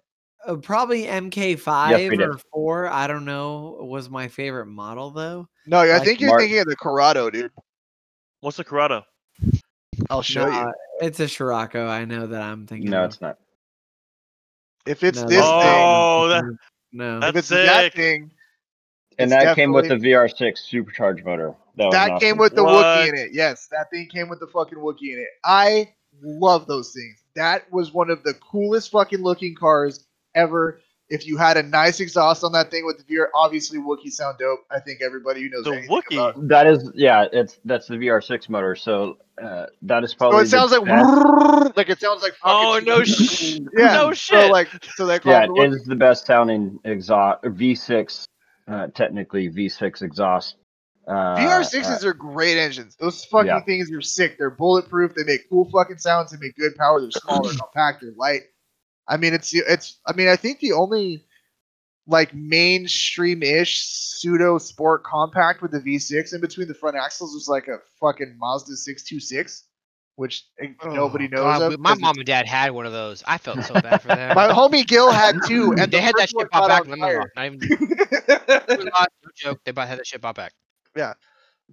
Uh, probably MK5 Yes, or 4. I don't know. Was my favorite model though. No, I Like think you're Mark- thinking of the Corrado, dude. What's the Corrado? I'll show Nah, you. It's a Scirocco. I know that I'm thinking. No, of. it's not. If it's No, this that's- thing, Oh, that- no. if it's That's that thing, And It's that came with the VR6 supercharged motor. That, that awesome. came with the What? Wookiee in it. Yes, that thing came with the fucking Wookiee in it. I love those things. That was one of the coolest fucking looking cars ever. If you had a nice exhaust on that thing with the VR, obviously Wookiee sound dope. I think everybody who knows The anything Wookiee? about- That is, yeah, it's that's the VR6 motor. So uh, that is So probably. it sounds like best- like it sounds like Oh fucking- no sh- yeah no So shit. like so they call yeah, it the it Wookiee. is best sounding exhaust. V6, uh, technically V6 exhaust. Uh, VR6s uh, are great engines. Those fucking Yeah. things are sick. They're bulletproof. They make cool fucking sounds. They make good power. They're small. They're compact. They're light. I mean, it's it's. I mean, I think the only like mainstream-ish pseudo sport compact with the V6 in between the front axles was like a fucking Mazda 626, which eh, nobody Oh, knows God, of. we- My 'cause mom and dad had one of those. I felt so bad for them. My homie Gil had two, and they the had that shit pop back on in the middle. Not even fire. no joke. They both had that shit pop back. Yeah.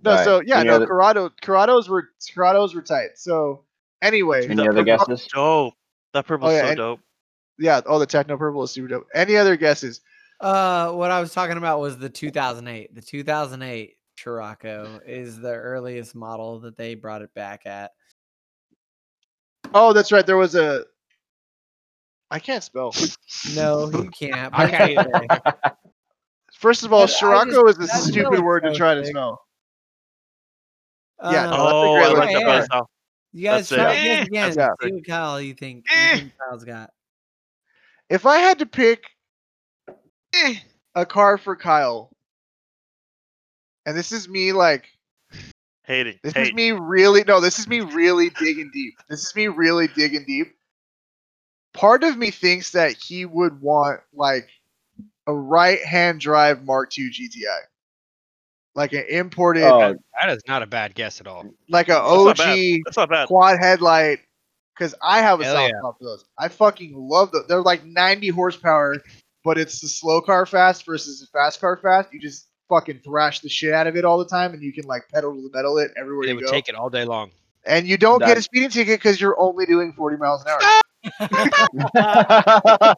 No, Alright, so yeah, any no, other- Corrado, Corrados were Corrados were tight. So anyway, Any That other purple- guesses? Dope. That purple's Oh, yeah, so and- dope. Yeah, oh the techno purple is super dope. Any other guesses? Uh, what I was talking about was the 2008. The 2008 Scirocco is the earliest model that they brought it back at. Oh, that's right. There was a. I can't spell. No, you can't. I but can't it's okay. First of all, But I Scirocco is a stupid know word to try to so spell. Yeah, no, that's a oh, great I look. like that better style. you guys that's try it. guess again. Yeah. See what Kyle you think, you Eh. think Kyle's got. If I had to pick Eh. a car for Kyle, and this is me like Hating. This is me really no, this is me really digging deep. This is me really digging deep. Part of me thinks that he would want like a right hand drive Mark II GTI. Like an imported Oh, That is not a bad guess at all. like a That's not bad. OG That's not bad. quad headlight. Cause I have a Hell soft yeah. spot for those. I fucking love them. They're like 90 horsepower, but it's the slow car fast versus the fast car fast. You just fucking thrash the shit out of it all the time, and you can like pedal to the metal it everywhere you go. They you would go. take it all day long. and you don't get a speeding ticket because you're only doing 40 miles an hour.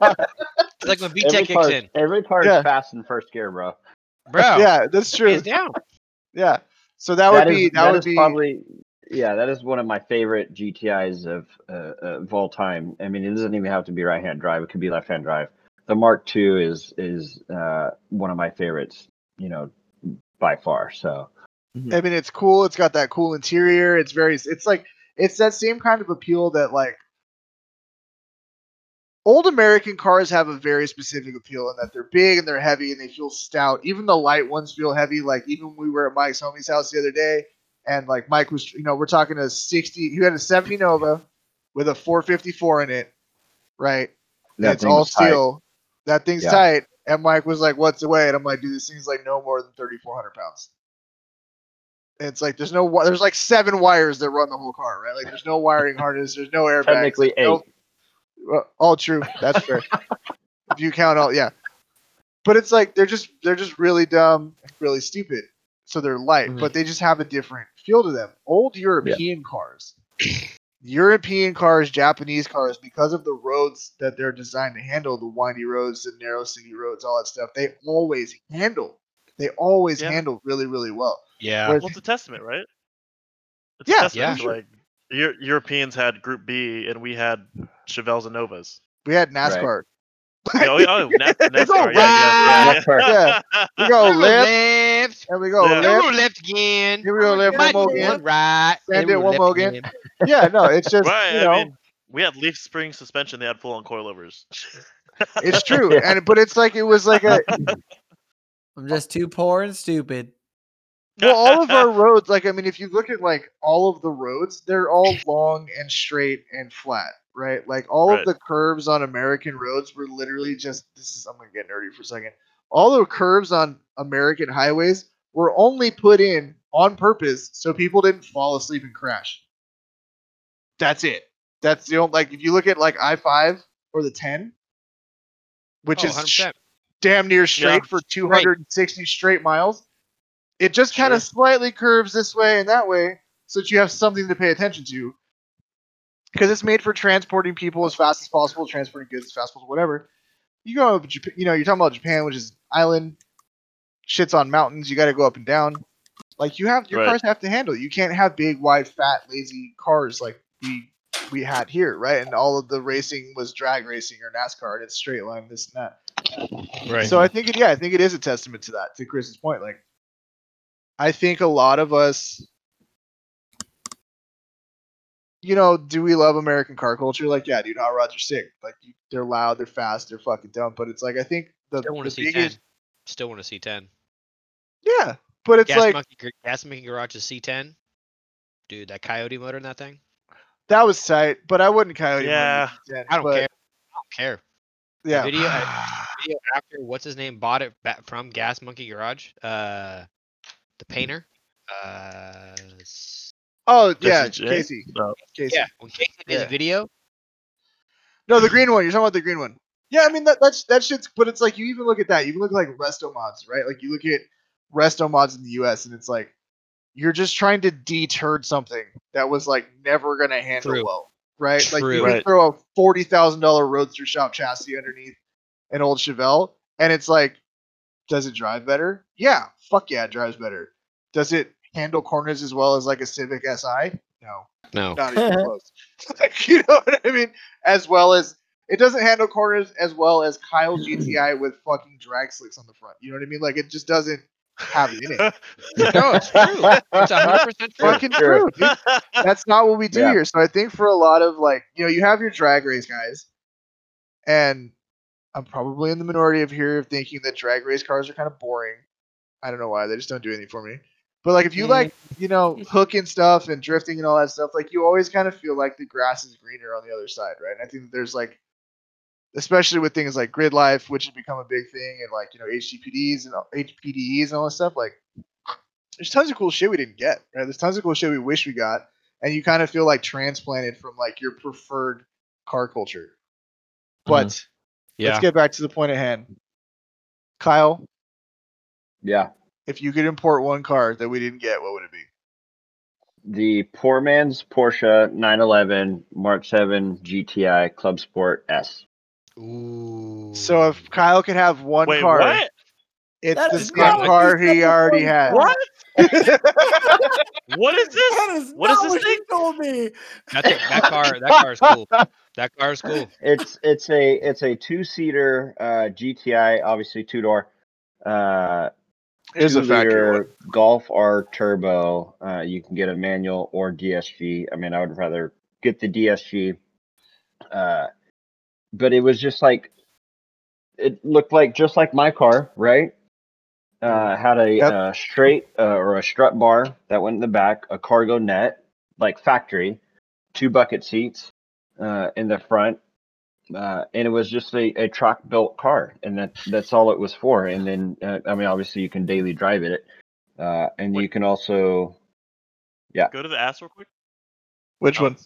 It's like when every kicks part, in, every part Yeah. is fast in first gear, bro. bro. Yeah, that's true. hands down. Yeah, so that would is- be that, would is be probably yeah that is one of my favorite GTIs of uh, of all time. I mean, it doesn't even have to be right hand drive; it could be left hand drive. The Mark II is is uh, one of my favorites, you know, by far. So I mean, it's cool. It's got that cool interior. It's very. It's like it's that same kind of appeal that like old American cars have a very specific appeal in that they're big and they're heavy and they feel stout. Even the light ones feel heavy. Like even when we were at Mike's homie's house the other day, and like Mike was, you know, we're talking a sixty. He had a seventy Nova with a four fifty four in it, right? that it's all was tight. steel. That thing's Yeah. tight. And Mike was like, "What's the weight?" And I'm like, "Dude, this thing's like no more than 3,400 pounds." And it's like there's no there's like seven wires that run the whole car, right? Like there's no wiring harness, there's no airbags. Technically there's no- eight. Well, all true. That's fair. if you count all, yeah. But it's like they're just they're just really dumb, really stupid. So they're light, Mhm. but they just have a different feel to them. Old European cars, European cars, Japanese cars, because of the roads that they're designed to handle, the windy roads, the narrow city roads, all that stuff, they always handle. They always Yeah. handle really, really well. Yeah. Whereas- Well, it's a testament, right? It's Yeah, a testament. yeah. to, Like Eu- Europeans had Group B, and we had Chevelles and Novas. We had NASCAR. Oh, yeah, oh, Na- It's all NASCAR. Yeah, yeah, NASCAR. yeah. We go left, left. and we go Yeah. left. Ooh, left again. Here we go left Right, one more again. right. Send Ooh, it one left more again. Yeah, no, it's just right. you know, I mean, we had leaf spring suspension. They had full on coilovers. it's true. Yeah. And but it's like it was like a I'm just too poor and stupid. well, all of our roads, like I mean, if you look at like all of the roads, they're all long and straight and flat, right? Like all Right. of the curves on American roads were literally just this is I'm gonna get nerdy for a second. All the curves on American highways were only put in on purpose so people didn't fall asleep and crash. That's it. That's the only like if you look at like I five or the ten, which Oh, is 100%. damn near straight for 260 straight miles. It just kind of slightly curves this way and that way so that you have something to pay attention to. Because it's made for transporting people as fast as possible, transporting goods as fast as possible, whatever. You go, Japan, you know, you're talking about Japan, which is island, shits on mountains. You got to go up and down. Like you have your Right. cars have to handle. You can't have big, wide, fat, lazy cars like we we had here, right? And all of the racing was drag racing or NASCAR, and it's straight line, this and that. Right. So I think it, yeah, I think it is a testament to that, to Chris's point. Like, I think a lot of us, you know, do we love American car culture? Like, yeah, dude, hot rods are sick. Like, you, they're loud, they're fast, they're fucking dumb. But it's like I think the, Still want the to see biggest, ten. Still want to see ten. yeah, but it's Gas like monkey, gas monkey garage is C10. Dude, that coyote motor in that thing. that was tight. But I wouldn't coyote. Yeah. I don't but, care. I don't care. Yeah, video- Video after what's his name bought it from Gas Monkey Garage. Uh, the painter. Uh, s- oh yeah, Jesse Casey. No. Casey. yeah. When Casey did Yeah. the video, No, the green one. You're talking about the green one. Yeah, I mean that that's that shit's. But it's like you even look at that. You look at like resto mods, right? Like you look at resto mods in the U.S. and it's like you're just trying to deter something that was like never gonna handle True. well, right? Like True. you can Right. throw a forty thousand dollar Roadster shop chassis underneath an old Chevelle, and it's like, does it drive better? Yeah, fuck yeah, it drives better. Does it handle corners as well as like a Civic Si? No no. not even close. like, you know what I mean? As well as it doesn't handle corners as well as Kyle GTI with fucking drag slicks on the front. You know what I mean? Like it just doesn't have it in it. No, it's true. It's hundred percent true. fucking True. true. dude. That's not what we do Yeah. here. So I think for a lot of like, you know, you have your drag race guys, and I'm probably in the minority of here of thinking that drag race cars are kind of boring. I don't know why they just don't do anything for me. But like if you like, mm-hmm. you know, mm-hmm. hooking stuff and drifting and all that stuff, like you always kind of feel like the grass is greener on the other side, right? And I think that there's like, especially with things like Gridlife, which has become a big thing, and like you know HGPDs and all- HPDEs and all that stuff. Like, there's tons of cool shit we didn't get, right? There's tons of cool shit we wish we got, and you kind of feel like transplanted from like your preferred car culture. But mm-hmm. Yeah. let's get back to the point at hand. Kyle, Yeah. If you could import one car that we didn't get, what would it be? The poor man's Porsche 911 Mark 7 GTI Club Sport S. Ooh. So if Kyle could have one Wait, car, what? it's That the same car he already before. had. What? What is this? That is What is not this what thing? you told me. That's a, that car. That car is cool. That car is cool. It's it's a it's a two seater uh, GTI, obviously two door. Uh, Here's a two factory Golf R turbo. Uh, you can get a manual or DSG. I mean, I would rather get the DSG. Uh, but it was just like it looked like just like my car, right? Uh, had a Yep. uh, straight uh, or a strut bar that went in the back, a cargo net like factory, two bucket seats uh, in the front, uh, and it was just a, a truck built car, and that that's all it was for. And then uh, I mean, obviously you can daily drive it, uh, and you can also yeah. Go to the ass real quick. Which Oh, one?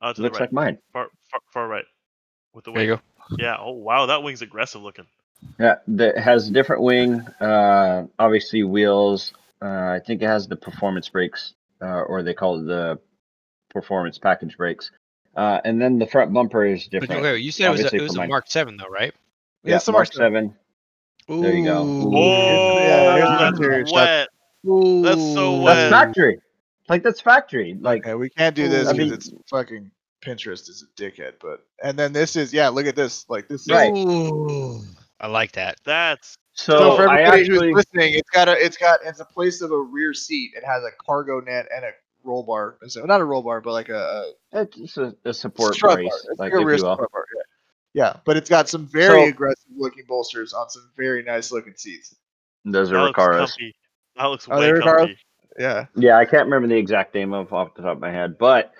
Oh, to looks the right. like mine. far, far, far right. With the There you go. Yeah. Oh wow, that wing's aggressive looking. Yeah, that has a different wing. Uh, obviously wheels. Uh, I think it has the performance brakes, uh, or they call it the performance package brakes. Uh, and then the front bumper is But different. wait, you said it was a, it was a. Mark Seven though, right? Yeah, it's a Mark Mark Seven. There you go. Ooh. Oh, yeah, here's that's interior shot. wet. That's so wet. That's factory. Like that's factory. Like Okay, we can't do this I because mean- it's fucking Pinterest is a dickhead. But and then this is yeah, look at this. Like this. Right. Ooh. I like that. That's so, So, for everybody actually who's listening, it's got a it's got it's a place of a rear seat. It has a cargo net and a roll bar. So not a roll bar, but like a, it's a, a a support brace, bar. It's like a rear you will. bar. Yeah. yeah, but it's got some very So- aggressive looking bolsters on some very nice looking seats. Those are looks Recaros. That looks way they're Recaros? comfy. Yeah, Yeah, I can't remember the exact name of off the top of my head, but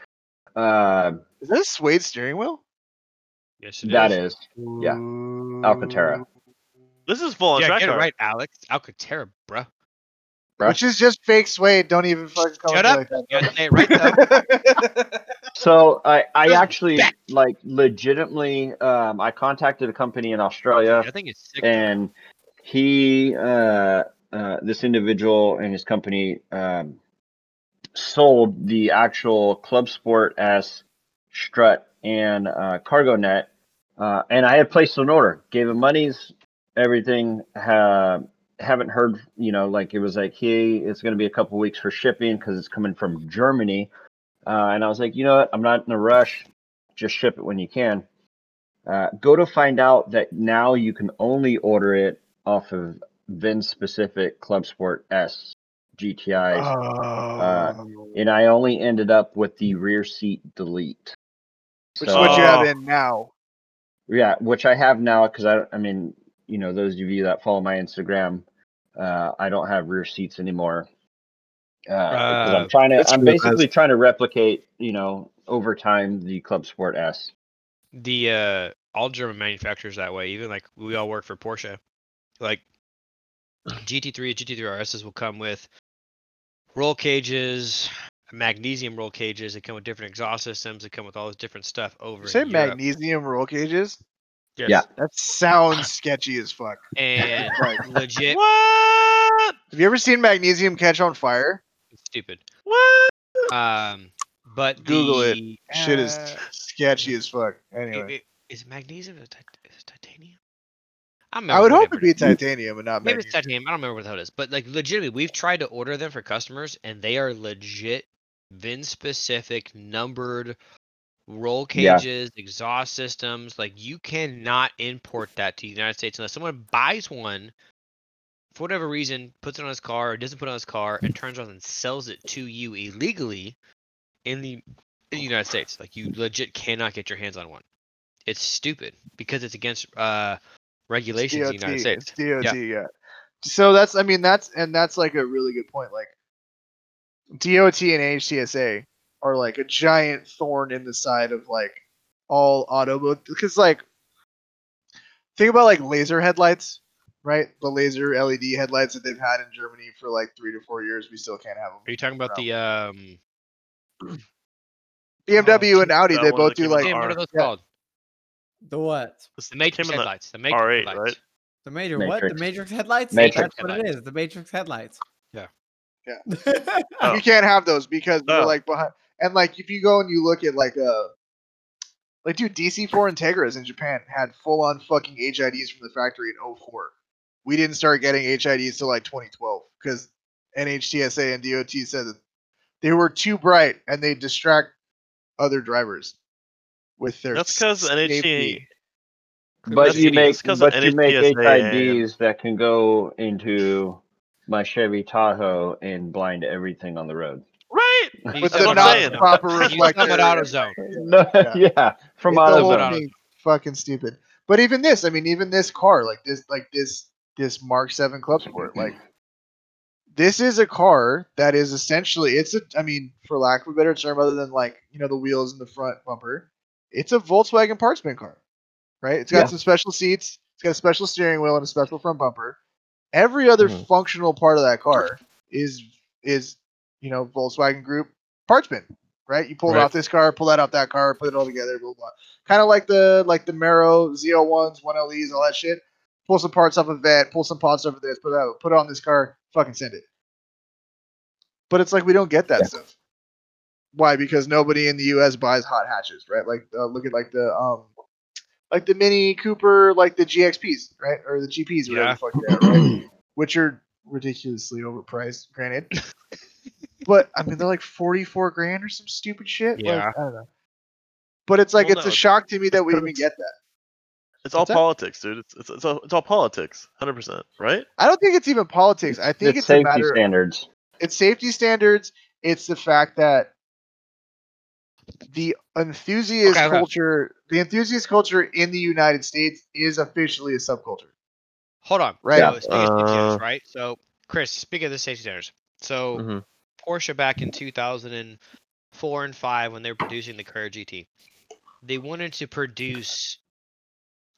uh, is that a suede steering wheel? Yes, it that is. is. Yeah. Alcantara. This is full on Yeah, track get it right, Alex. Alcantara, bruh. Bruh. Which is just fake suede. Don't even fucking call Shut it up. like that. You gotta say it right. So I, I actually back. like legitimately um, I contacted a company in Australia I think it's sick. and he uh, uh, this individual and his company um, sold the actual Club Sport S strut and uh, cargo net uh, and I had placed an order gave him monies everything ha- haven't heard you know like it was like hey it's going to be a couple weeks for shipping because it's coming from Germany uh, and I was like, you know what? I'm not in a rush. Just ship it when you can. Uh, go to find out that now you can only order it off of VIN specific Club Sport S GTIs, Oh. and I only ended up with the rear seat delete. Which is what you have in now. Yeah, which I have now because I, I mean, you know, those of you that follow my Instagram, uh, I don't have rear seats anymore. Uh, Uh, I'm trying to, I'm really basically trying to replicate, you know, over time the Club Sport S. the uh all German manufacturers that way. Even like we all work for Porsche. Like GT3, GT3 RSs will come with roll cages, magnesium roll cages. They come with different exhaust systems. They come with all this different stuff over You say Europe. magnesium roll cages? Yes. Yeah. That sounds sketchy as fuck. And Like, legit What? have you ever seen magnesium catch on fire? stupid. What? Um, but Google it. the, Shit is uh, sketchy as fuck. it- Anyway, it- is magnesium or tit- is it titanium? I, I would hope it'd be titanium and not Maybe it's titanium. I don't remember what the hell it is. But like legitimately, we've tried to order them for customers, and they are legit VIN specific numbered roll Yeah. cages, exhaust systems. Like you cannot import that to the United States unless someone buys one for whatever reason, puts it on his car, or doesn't put it on his car, and turns around and sells it to you illegally in the in the United States. Like you legit cannot get your hands on one. It's stupid because it's against uh regulations in the United States. DOT, yeah. So that's, I mean, that's, and that's like a really good point. Like, DOT and HTSA are like a giant thorn in the side of like all auto, because like, think about like laser headlights, right? The laser LED headlights that they've had in Germany for like three to four years. We still can't have them. Are you talking about the um? BMW and Audi, they both do like Damn, what are those yeah. called? The what? This The Matrix came in the headlights. The Matrix R8, headlights. right? The major what? The Matrix. Matrix headlights? Matrix That's what it headlights. is. The Matrix headlights. Yeah. Yeah. Oh. you can't have those because they're Oh. like behind. And like if you go and you look at like uh like dude, DC4 Integras in Japan had full on fucking HIDs from the factory in 04. We didn't start getting HIDs till like 2012 because NHTSA and DOT said that they were too bright and they distract other drivers with their That's because NHT But you make but you make HIDs that can go into my Chevy Tahoe and blind everything on the road. Right. You With the not saying. proper you reflector. sum it AutoZone. No, Yeah. yeah. from It's the whole AutoZone. fucking stupid. But even this, I mean, even this car, like this, like this, this Mark Seven Club Sport, like this is a car that is essentially, it's a, I mean, for lack of a better term, other than like you know the wheels and the front bumper, it's a Volkswagen parts bin car, right? It's got Yeah. some special seats, it's got a special steering wheel and a special front bumper. Every other Mhm. functional part of that car is is you know Volkswagen Group parts bin, right? You pull it Right. off this car, pull that off that car, put it all together, blah blah. Kind of like the like the Mero Z01s, 1LEs, all that shit. Pull some parts off of that, pull some parts off of this, put it out, put it on this car, fucking send it. But it's like we don't get that Yeah. stuff. Why? Because nobody in the U.S. buys hot hatches, right? Like uh, look at like the um, like the Mini Cooper, like the GXPs, right, or the GPs, whatever Yeah. the fuck they are, right? Which are ridiculously overpriced, granted. but I mean, they're like forty-four grand or some stupid shit. Like, Yeah. I don't know. But it's like Well, it's no, a shock to me that we even get that. It's all What's that? politics, dude. It's it's it's all, it's all politics, hundred percent, right? I don't think it's even politics. I think It's it's, a safety matter. standards. It's safety standards. It's the fact that the enthusiast Okay, okay. culture, the enthusiast culture in the United States is officially a subculture. Hold on. Right. So speaking of safety standards, Uh, right? So Chris, speaking of the safety standards, so Mhm. Porsche back in 2004 and five when they were producing the Carrera GT, they wanted to produce,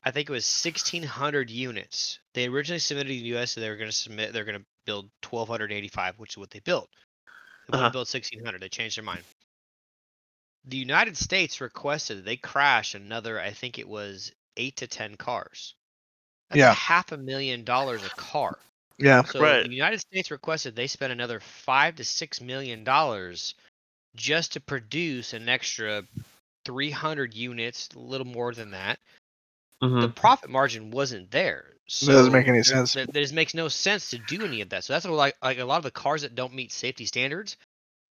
I think it was 1,600 units. They originally submitted to the U.S. So they were going to submit, they're going to build 1,285, which is what they built. They Uh-huh. uh build 1,600. They changed their mind. The United States requested that they crash another, I think it was eight to ten cars. That's Yeah. half a million dollars a car. Yeah. So Right. the United States requested they spend another five to six million dollars just to produce an extra 300 units, a little more than that. Mm-hmm. The profit margin wasn't there. So It doesn't make any sense. There, there just makes no sense to do any of that. So that's what, like like a lot of the cars that don't meet safety standards.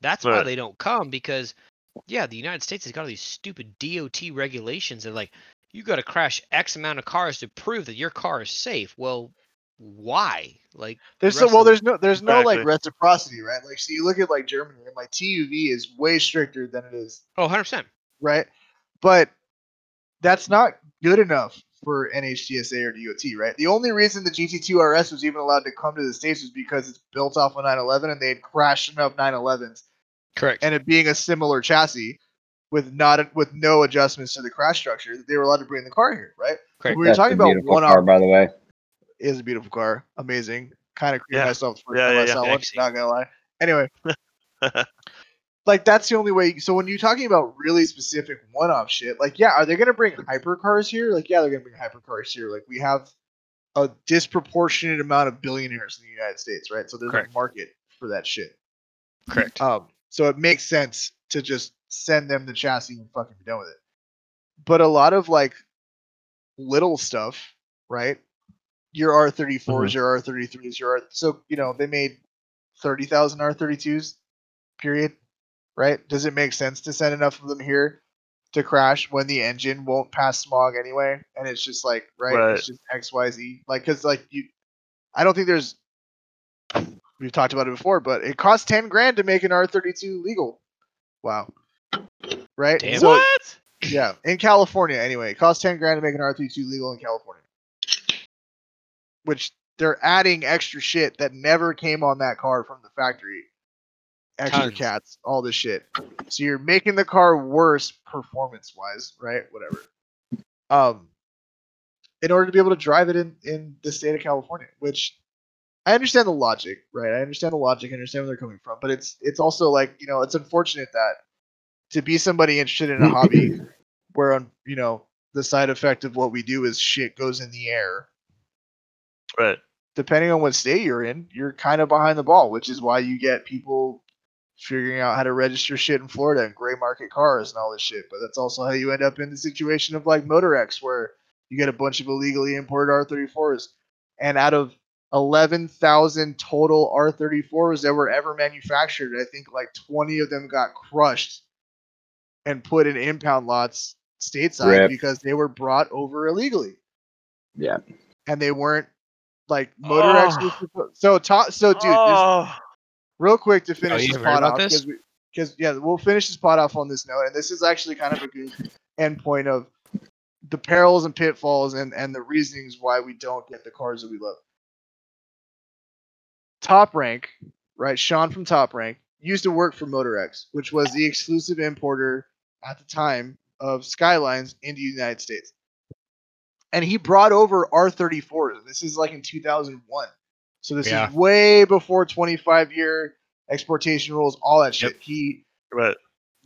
That's why they don't come because yeah, the United States has got all these stupid DOT regulations that like you got to crash X amount of cars to prove that your car is safe. Well, why? Like, There's so well. There's no there's no like reciprocity, right? Like, so you look at like Germany, and like TUV is way stricter than it is, oh, 100 percent. right? But that's not good enough for NHTSA or DOT, right? The only reason the GT2 RS was even allowed to come to the states was because it's built off of 911 and they had crashed enough 911s Correct. and it being a similar chassis with not with no adjustments to the crash structure that they were allowed to bring the car here, right? Correct. We were That's talking about one car, by the way. Is a beautiful car, amazing. Kind of created Yeah. myself for Yeah, yeah, one. Not gonna lie. Anyway, like that's the only way. So when you're talking about really specific one-off shit, like yeah, are they gonna bring hypercars here? Like yeah, they're gonna bring hypercars here. Like we have a disproportionate amount of billionaires in the United States, right? So there's Correct. a market for that shit. Correct. Um, so it makes sense to just send them the chassis and fucking be done with it. But a lot of like little stuff, right? Your R34s, mm-hmm. your R33s, your R so you know they made thirty thousand R32s, period. Right? Does it make sense to send enough of them here to crash when the engine won't pass smog anyway? And it's just like right, Right. it's just X Y Z. Like because like you, I don't think there's. We've talked about it before, but it costs ten grand to make an R32 legal. Wow. Right? Damn. So- what? yeah, in California anyway. It costs ten grand to make an R32 legal in California. Which they're adding extra shit that never came on that car from the factory. Extra Tons. cats, all this shit. So you're making the car worse performance wise, right? Whatever. Um in order to be able to drive it in, in the state of California, which I understand the logic, right? I understand the logic, I understand where they're coming from, but it's it's also like, you know, it's unfortunate that to be somebody interested in a hobby where on you know the side effect of what we do is shit goes in the air Right. depending on what state you're in you're kind of behind the ball which is why you get people figuring out how to register shit in florida and gray market cars and all this shit but that's also how you end up in the situation of like motorex where you get a bunch of illegally imported r34s and out of 11,000 total R34s that were ever manufactured. I think like 20 of them got crushed and put in impound lots stateside Rip. because they were brought over illegally Yeah. and they weren't like Motorex. was Oh. suppo- so to, so dude, this, oh, real quick to finish you this pot off because because yeah, we'll finish this pot off on this note, and this is actually kind of a good endpoint of the perils and pitfalls and and the reasonings why we don't get the cars that we love. Top Rank, right? Sean from Top Rank used to work for Motorex, which was the exclusive importer at the time of Skylines into the United States. And he brought over R34s. This is like in 2001. So this Yeah. is way before 25 year exportation rules, all that shit. Yep. He right.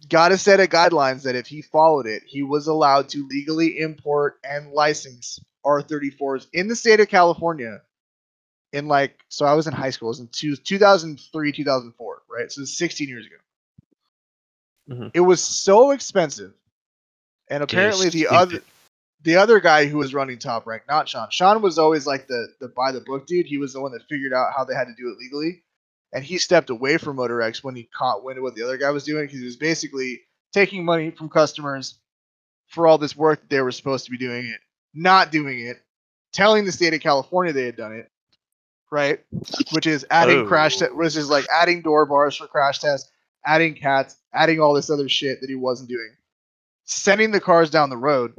got a set of guidelines that if he followed it, he was allowed to legally import and license R34s in the state of California. In like, so I was in high school. It was in two, 2003, 2004, right? So it's 16 years ago. Mhm. It was so expensive, and apparently the other. The other guy who was running Top Rank, not Sean. Sean was always like the the by the book dude. He was the one that figured out how they had to do it legally, and he stepped away from Motorex when he caught wind of what the other guy was doing because he was basically taking money from customers for all this work that they were supposed to be doing it, not doing it, telling the state of California they had done it, right? Which is adding oh. crash, te- Oh. which is like adding door bars for crash tests, adding cats, adding all this other shit that he wasn't doing, sending the cars down the road,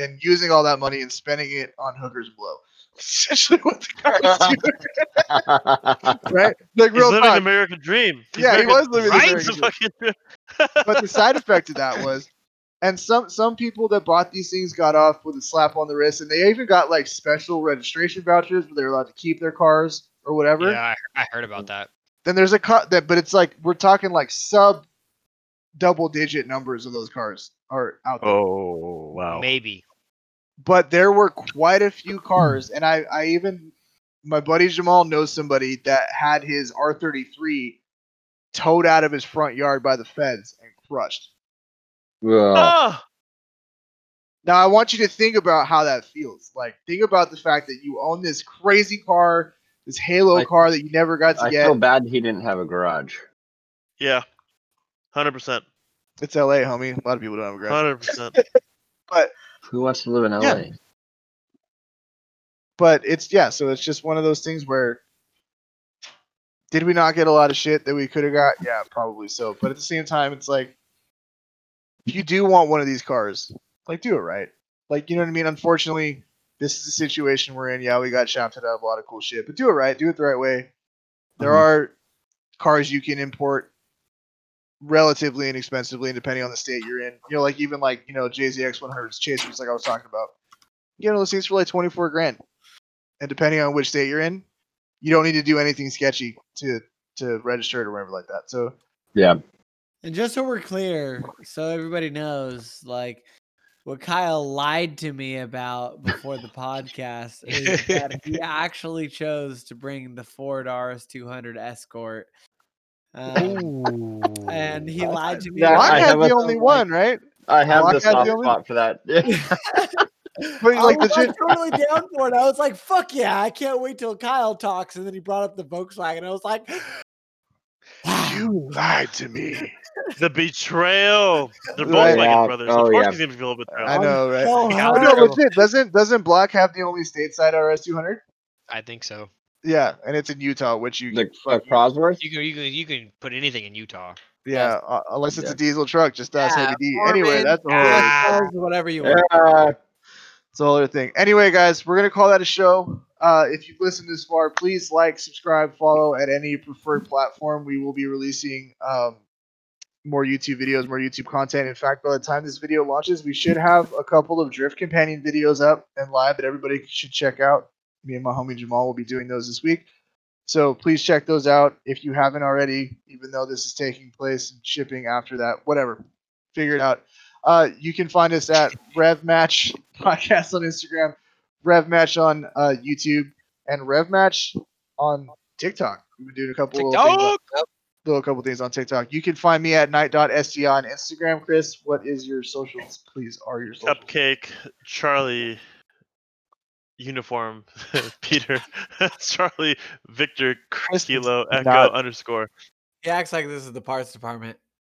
and using all that money and spending it on hookers below. Essentially, what the guy was doing, right? Like He's real living talk. American dream. He's Yeah, he was living the? American It's fucking dream. but the side effect of that was and some some people that bought these things got off with a slap on the wrist and they even got like special registration vouchers where they're allowed to keep their cars or whatever Yeah, I, I heard about that. then there's a cut that but it's like we're talking like sub double digit numbers of those cars are out there Oh wow. Maybe. But there were quite a few cars and i i even my buddy jamal knows somebody that had his r33 towed out of his front yard by the feds and crushed Ugh. Ah, Now I want you to think about how that feels. Like think about the fact that you own this crazy car, this Halo I- car that you never got to I get. feel bad he didn't have a garage. yeah. Hundred percent. It's LA, homie. A lot of people don't have a garage. Hundred percent. Who wants to live in LA? Yeah. but it's yeah, so it's just one of those things where did we not get a lot of shit that we could have got? Yeah, probably so. But at the same time, it's like if you do want one of these cars, like do it right. Like you know what I mean? Unfortunately, this is the situation we're in. Yeah, we got shafted out of a lot of cool shit, but do it right. Do it the right way. There Mhm. are cars you can import relatively inexpensively, and depending on the state you're in. You know, like even like you know JZX 100s chasers, like I was talking about. You know, those things for like 24 grand, and depending on which state you're in, you don't need to do anything sketchy to to register it or whatever like that. So Yeah. And just so we're clear, so everybody knows, like what Kyle lied to me about before the podcast is that he actually chose to bring the Ford RS200 Escort. Um, and he lied to me. Yeah, about I it. had have the only one, right? I have Block the soft the only- spot for that. But like I like was legit, totally down for it. I was like, "Fuck yeah!" I can't wait till Kyle talks. And then he brought up the Volkswagen. I was like, you lied to me. The betrayal. They're both Right. Volkswagen brothers. Oh, of course yeah. he's gonna feel a betrayal. I know, right? so Oh, no, legit. Doesn't doesn't Block have the only stateside RS200? I think so. Yeah, and it's in Utah, which you the can uh, Cosworth. You can you can you can put anything in Utah. yeah, uh, unless it's Yeah. a diesel truck, just ask Yeah, Heavy D. Anyway, that's a whole Alex Ah. Whatever you want. Uh, It's a whole other thing. Anyway, guys, we're gonna call that a show. Uh, if you've listened this far, please like, subscribe, follow at any preferred platform. We will be releasing um, more YouTube videos, more YouTube content. In fact, by the time this video launches, we should have a couple of Drift Companion videos up and live that everybody should check out. Me and my homie Jamal will be doing those this week. So please check those out if you haven't already, even though this is taking place and shipping after that. Whatever. Figure it out. Uh, you can find us at Rev Match Podcast on Instagram, Rev Match on uh, YouTube, and Rev Match on TikTok. We've been doing a couple little things, on, TikTok. little couple things on TikTok. You can find me at night.sti on Instagram. Chris, what is your socials? Please are your socials. Cupcake, Charlie, uniform, Peter, Charlie, Victor, Chris Kilo, Echo not- underscore. He acts like this is the parts department.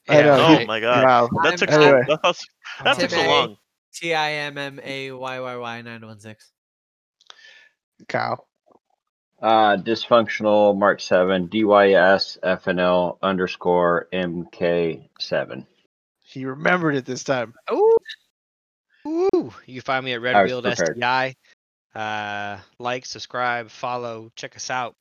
I know, Oh he- my god, Wow. that took Anyway. so, that, that took so Tim A. long. T I M M A Y Y Y nine one six. Kyle. uh, dysfunctional Mark Seven D Y S F N L underscore MK Seven. He remembered it this time. Ooh. Ooh. You can find me at I was Redfield prepared. STI. Uh, like, subscribe, follow, check us out.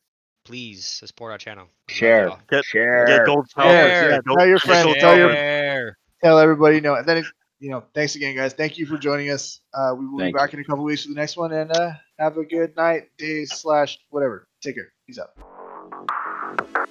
Please support our channel. We Share, y'all. Get- share. Get gold Yeah, stars. yeah. Yeah, gold- Tell your friends, tell your- stars. Tell everybody know. And then, it, you know, thanks again, guys. Thank you for joining us. Uh, we will Thank be back in a couple weeks for the next one. And uh, have a good night, day, slash, whatever. Take care. Peace out.